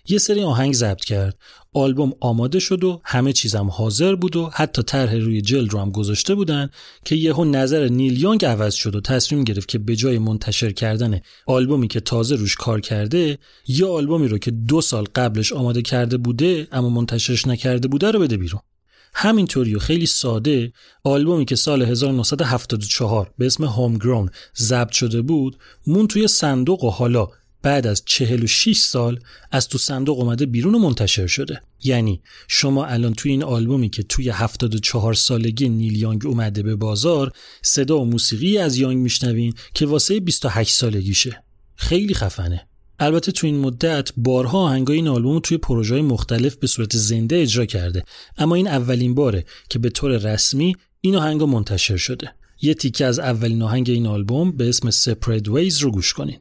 یه سری آهنگ ضبط کرد. آلبوم آماده شد و همه چیزم حاضر بود و حتی طرح روی جلد رو هم گذاشته بودن که یهو نظر نیل یانگ عوض شد و تصمیم گرفت که به جای منتشر کردن آلبومی که تازه روش کار کرده یا آلبومی رو که دو سال قبلش آماده کرده بوده اما منتشرش نکرده بوده رو بده بیرون. همینطوری و خیلی ساده آلبومی که سال 1974 به اسم هوم گرون ضبط شده بود مون توی صندوق و حالا بعد از 46 سال از تو صندوق اومده بیرون و منتشر شده. یعنی شما الان توی این آلبومی که توی 74 سالگی نیل یانگ اومده به بازار صدا و موسیقی از یانگ میشنوین که واسه 28 سالگیشه. خیلی خفنه. البته تو این مدت بارها آهنگای این آلبوم توی پروژه مختلف به صورت زنده اجرا کرده. اما این اولین باره که به طور رسمی این آهنگ منتشر شده. یه تیکه از اولین آهنگ این آلبوم به اسم Separate Ways رو گوش کنین.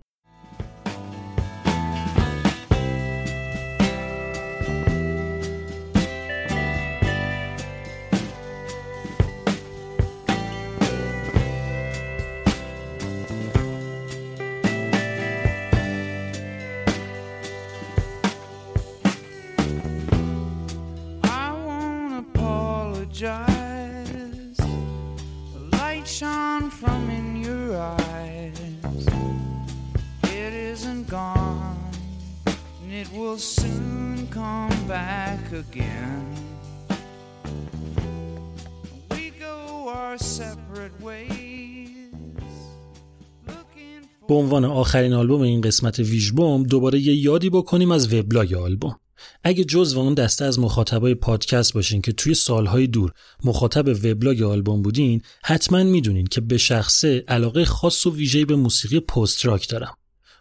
آخرین آلبوم این قسمت ویژبوم دوباره یه یادی بکنیم از وبلاگ آلبوم. اگه جزو اون دسته از مخاطبای پادکست باشین که توی سالهای دور مخاطب وبلاگ آلبوم بودین حتما می‌دونین که به شخصه علاقه خاص و ویژه‌ای به موسیقی پست راک دارم.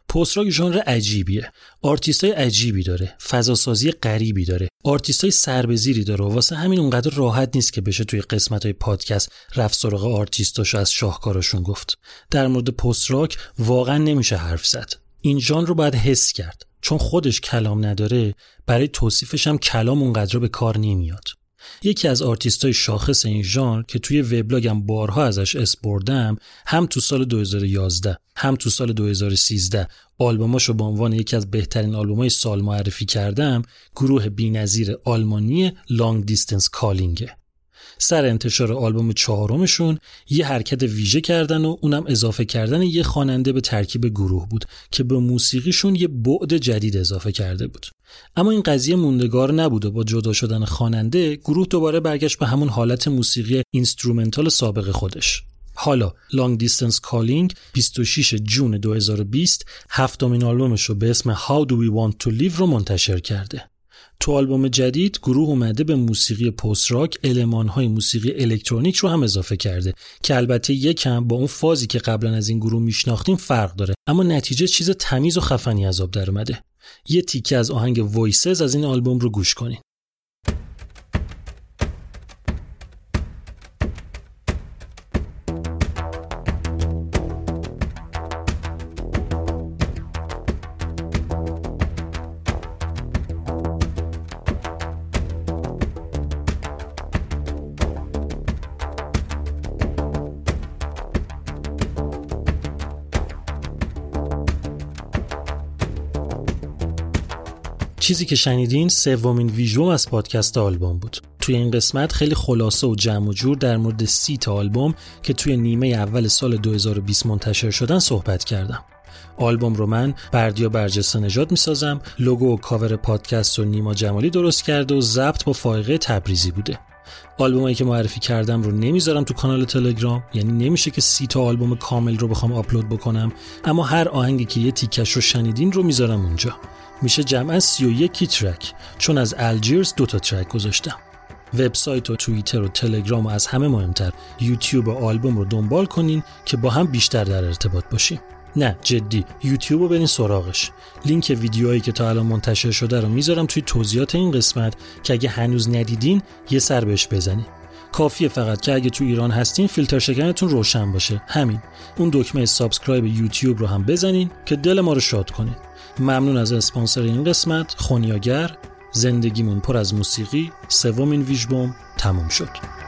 پست راک ژانر عجیبیه. آرتیست های عجیبی داره. فضاسازی غریبی داره. آرتیست های سربزیری داره و واسه همین اونقدر راحت نیست که بشه توی قسمت های پادکست رفت سراغ آرتیستاشو از شاهکاراشون گفت. در مورد پست راک واقعا نمیشه حرف زد. این ژانر رو باید حس کرد. چون خودش کلام نداره برای توصیفش هم کلام اونقدر به کار نمیاد. یکی از آرتیست های شاخص این ژانر که توی وبلاگم بارها ازش اسم بردم هم تو سال 2011 هم تو سال 2013 آلبوماشو به عنوان یکی از بهترین آلبومای سال معرفی کردم گروه بی‌نظیر آلمانی Long Distance Calling ه سر انتشار آلبوم چهارمشون یه حرکت ویژه کردن و اونم اضافه کردن یه خواننده به ترکیب گروه بود که به موسیقیشون یه بعد جدید اضافه کرده بود. اما این قضیه موندگار نبود و با جدا شدن خواننده گروه دوباره برگشت به همون حالت موسیقی instrumental سابق خودش. حالا Long Distance Calling 26 June 2020 هفتمین آلبومش رو به اسم How Do We Want To Live رو منتشر کرده. تو آلبوم جدید گروه اومده به موسیقی پست راک المانهای موسیقی الکترونیک رو هم اضافه کرده که البته یکم با اون فازی که قبلا از این گروه میشناختیم فرق داره اما نتیجه چیز تمیز و خفنی از آب در اومده. یه تیکه از آهنگ Voices از این آلبوم رو گوش کنین. چیزی که شنیدین سومین ویژبوم از پادکست آلبوم بود. توی این قسمت خیلی خلاصه و جمع و جور در مورد سی تا آلبوم که توی نیمه اول سال 2020 منتشر شدن صحبت کردم. آلبوم رو من بردیا برجسته نژاد می‌سازم لوگو و کاور پادکست رو نیما جمالی درست کرده و ضبط با فائقه تبریزی بوده. آلبومایی که معرفی کردم رو نمی‌ذارم تو کانال تلگرام یعنی نمیشه که سی تا آلبوم کامل رو بخوام آپلود بکنم اما هر آهنگی که یه تیکش رو شنیدین رو می‌ذارم اونجا. میشه جمعا 31 ترک چون از الجیرز دو تا ترک گذاشتم. وبسایت و توییتر و تلگرام و از همه مهمتر یوتیوب و آلبوم رو دنبال کنین که با هم بیشتر در ارتباط باشیم. نه جدی یوتیوب رو برین سراغش. لینک ویدیوهایی که تا الان منتشر شده رو می‌ذارم توی توضیحات این قسمت که اگه هنوز ندیدین یه سر بهش بزنین. کافیه فقط که اگه تو ایران هستین فیلتر شکنتون روشن باشه. همین. اون دکمه subscribe یوتیوب رو هم بزنین که دل ما رو شاد کنین. ممنون از اسپانسر این قسمت. خونیاگر زندگیمون پر از موسیقی. سومین ویژبوم تموم شد.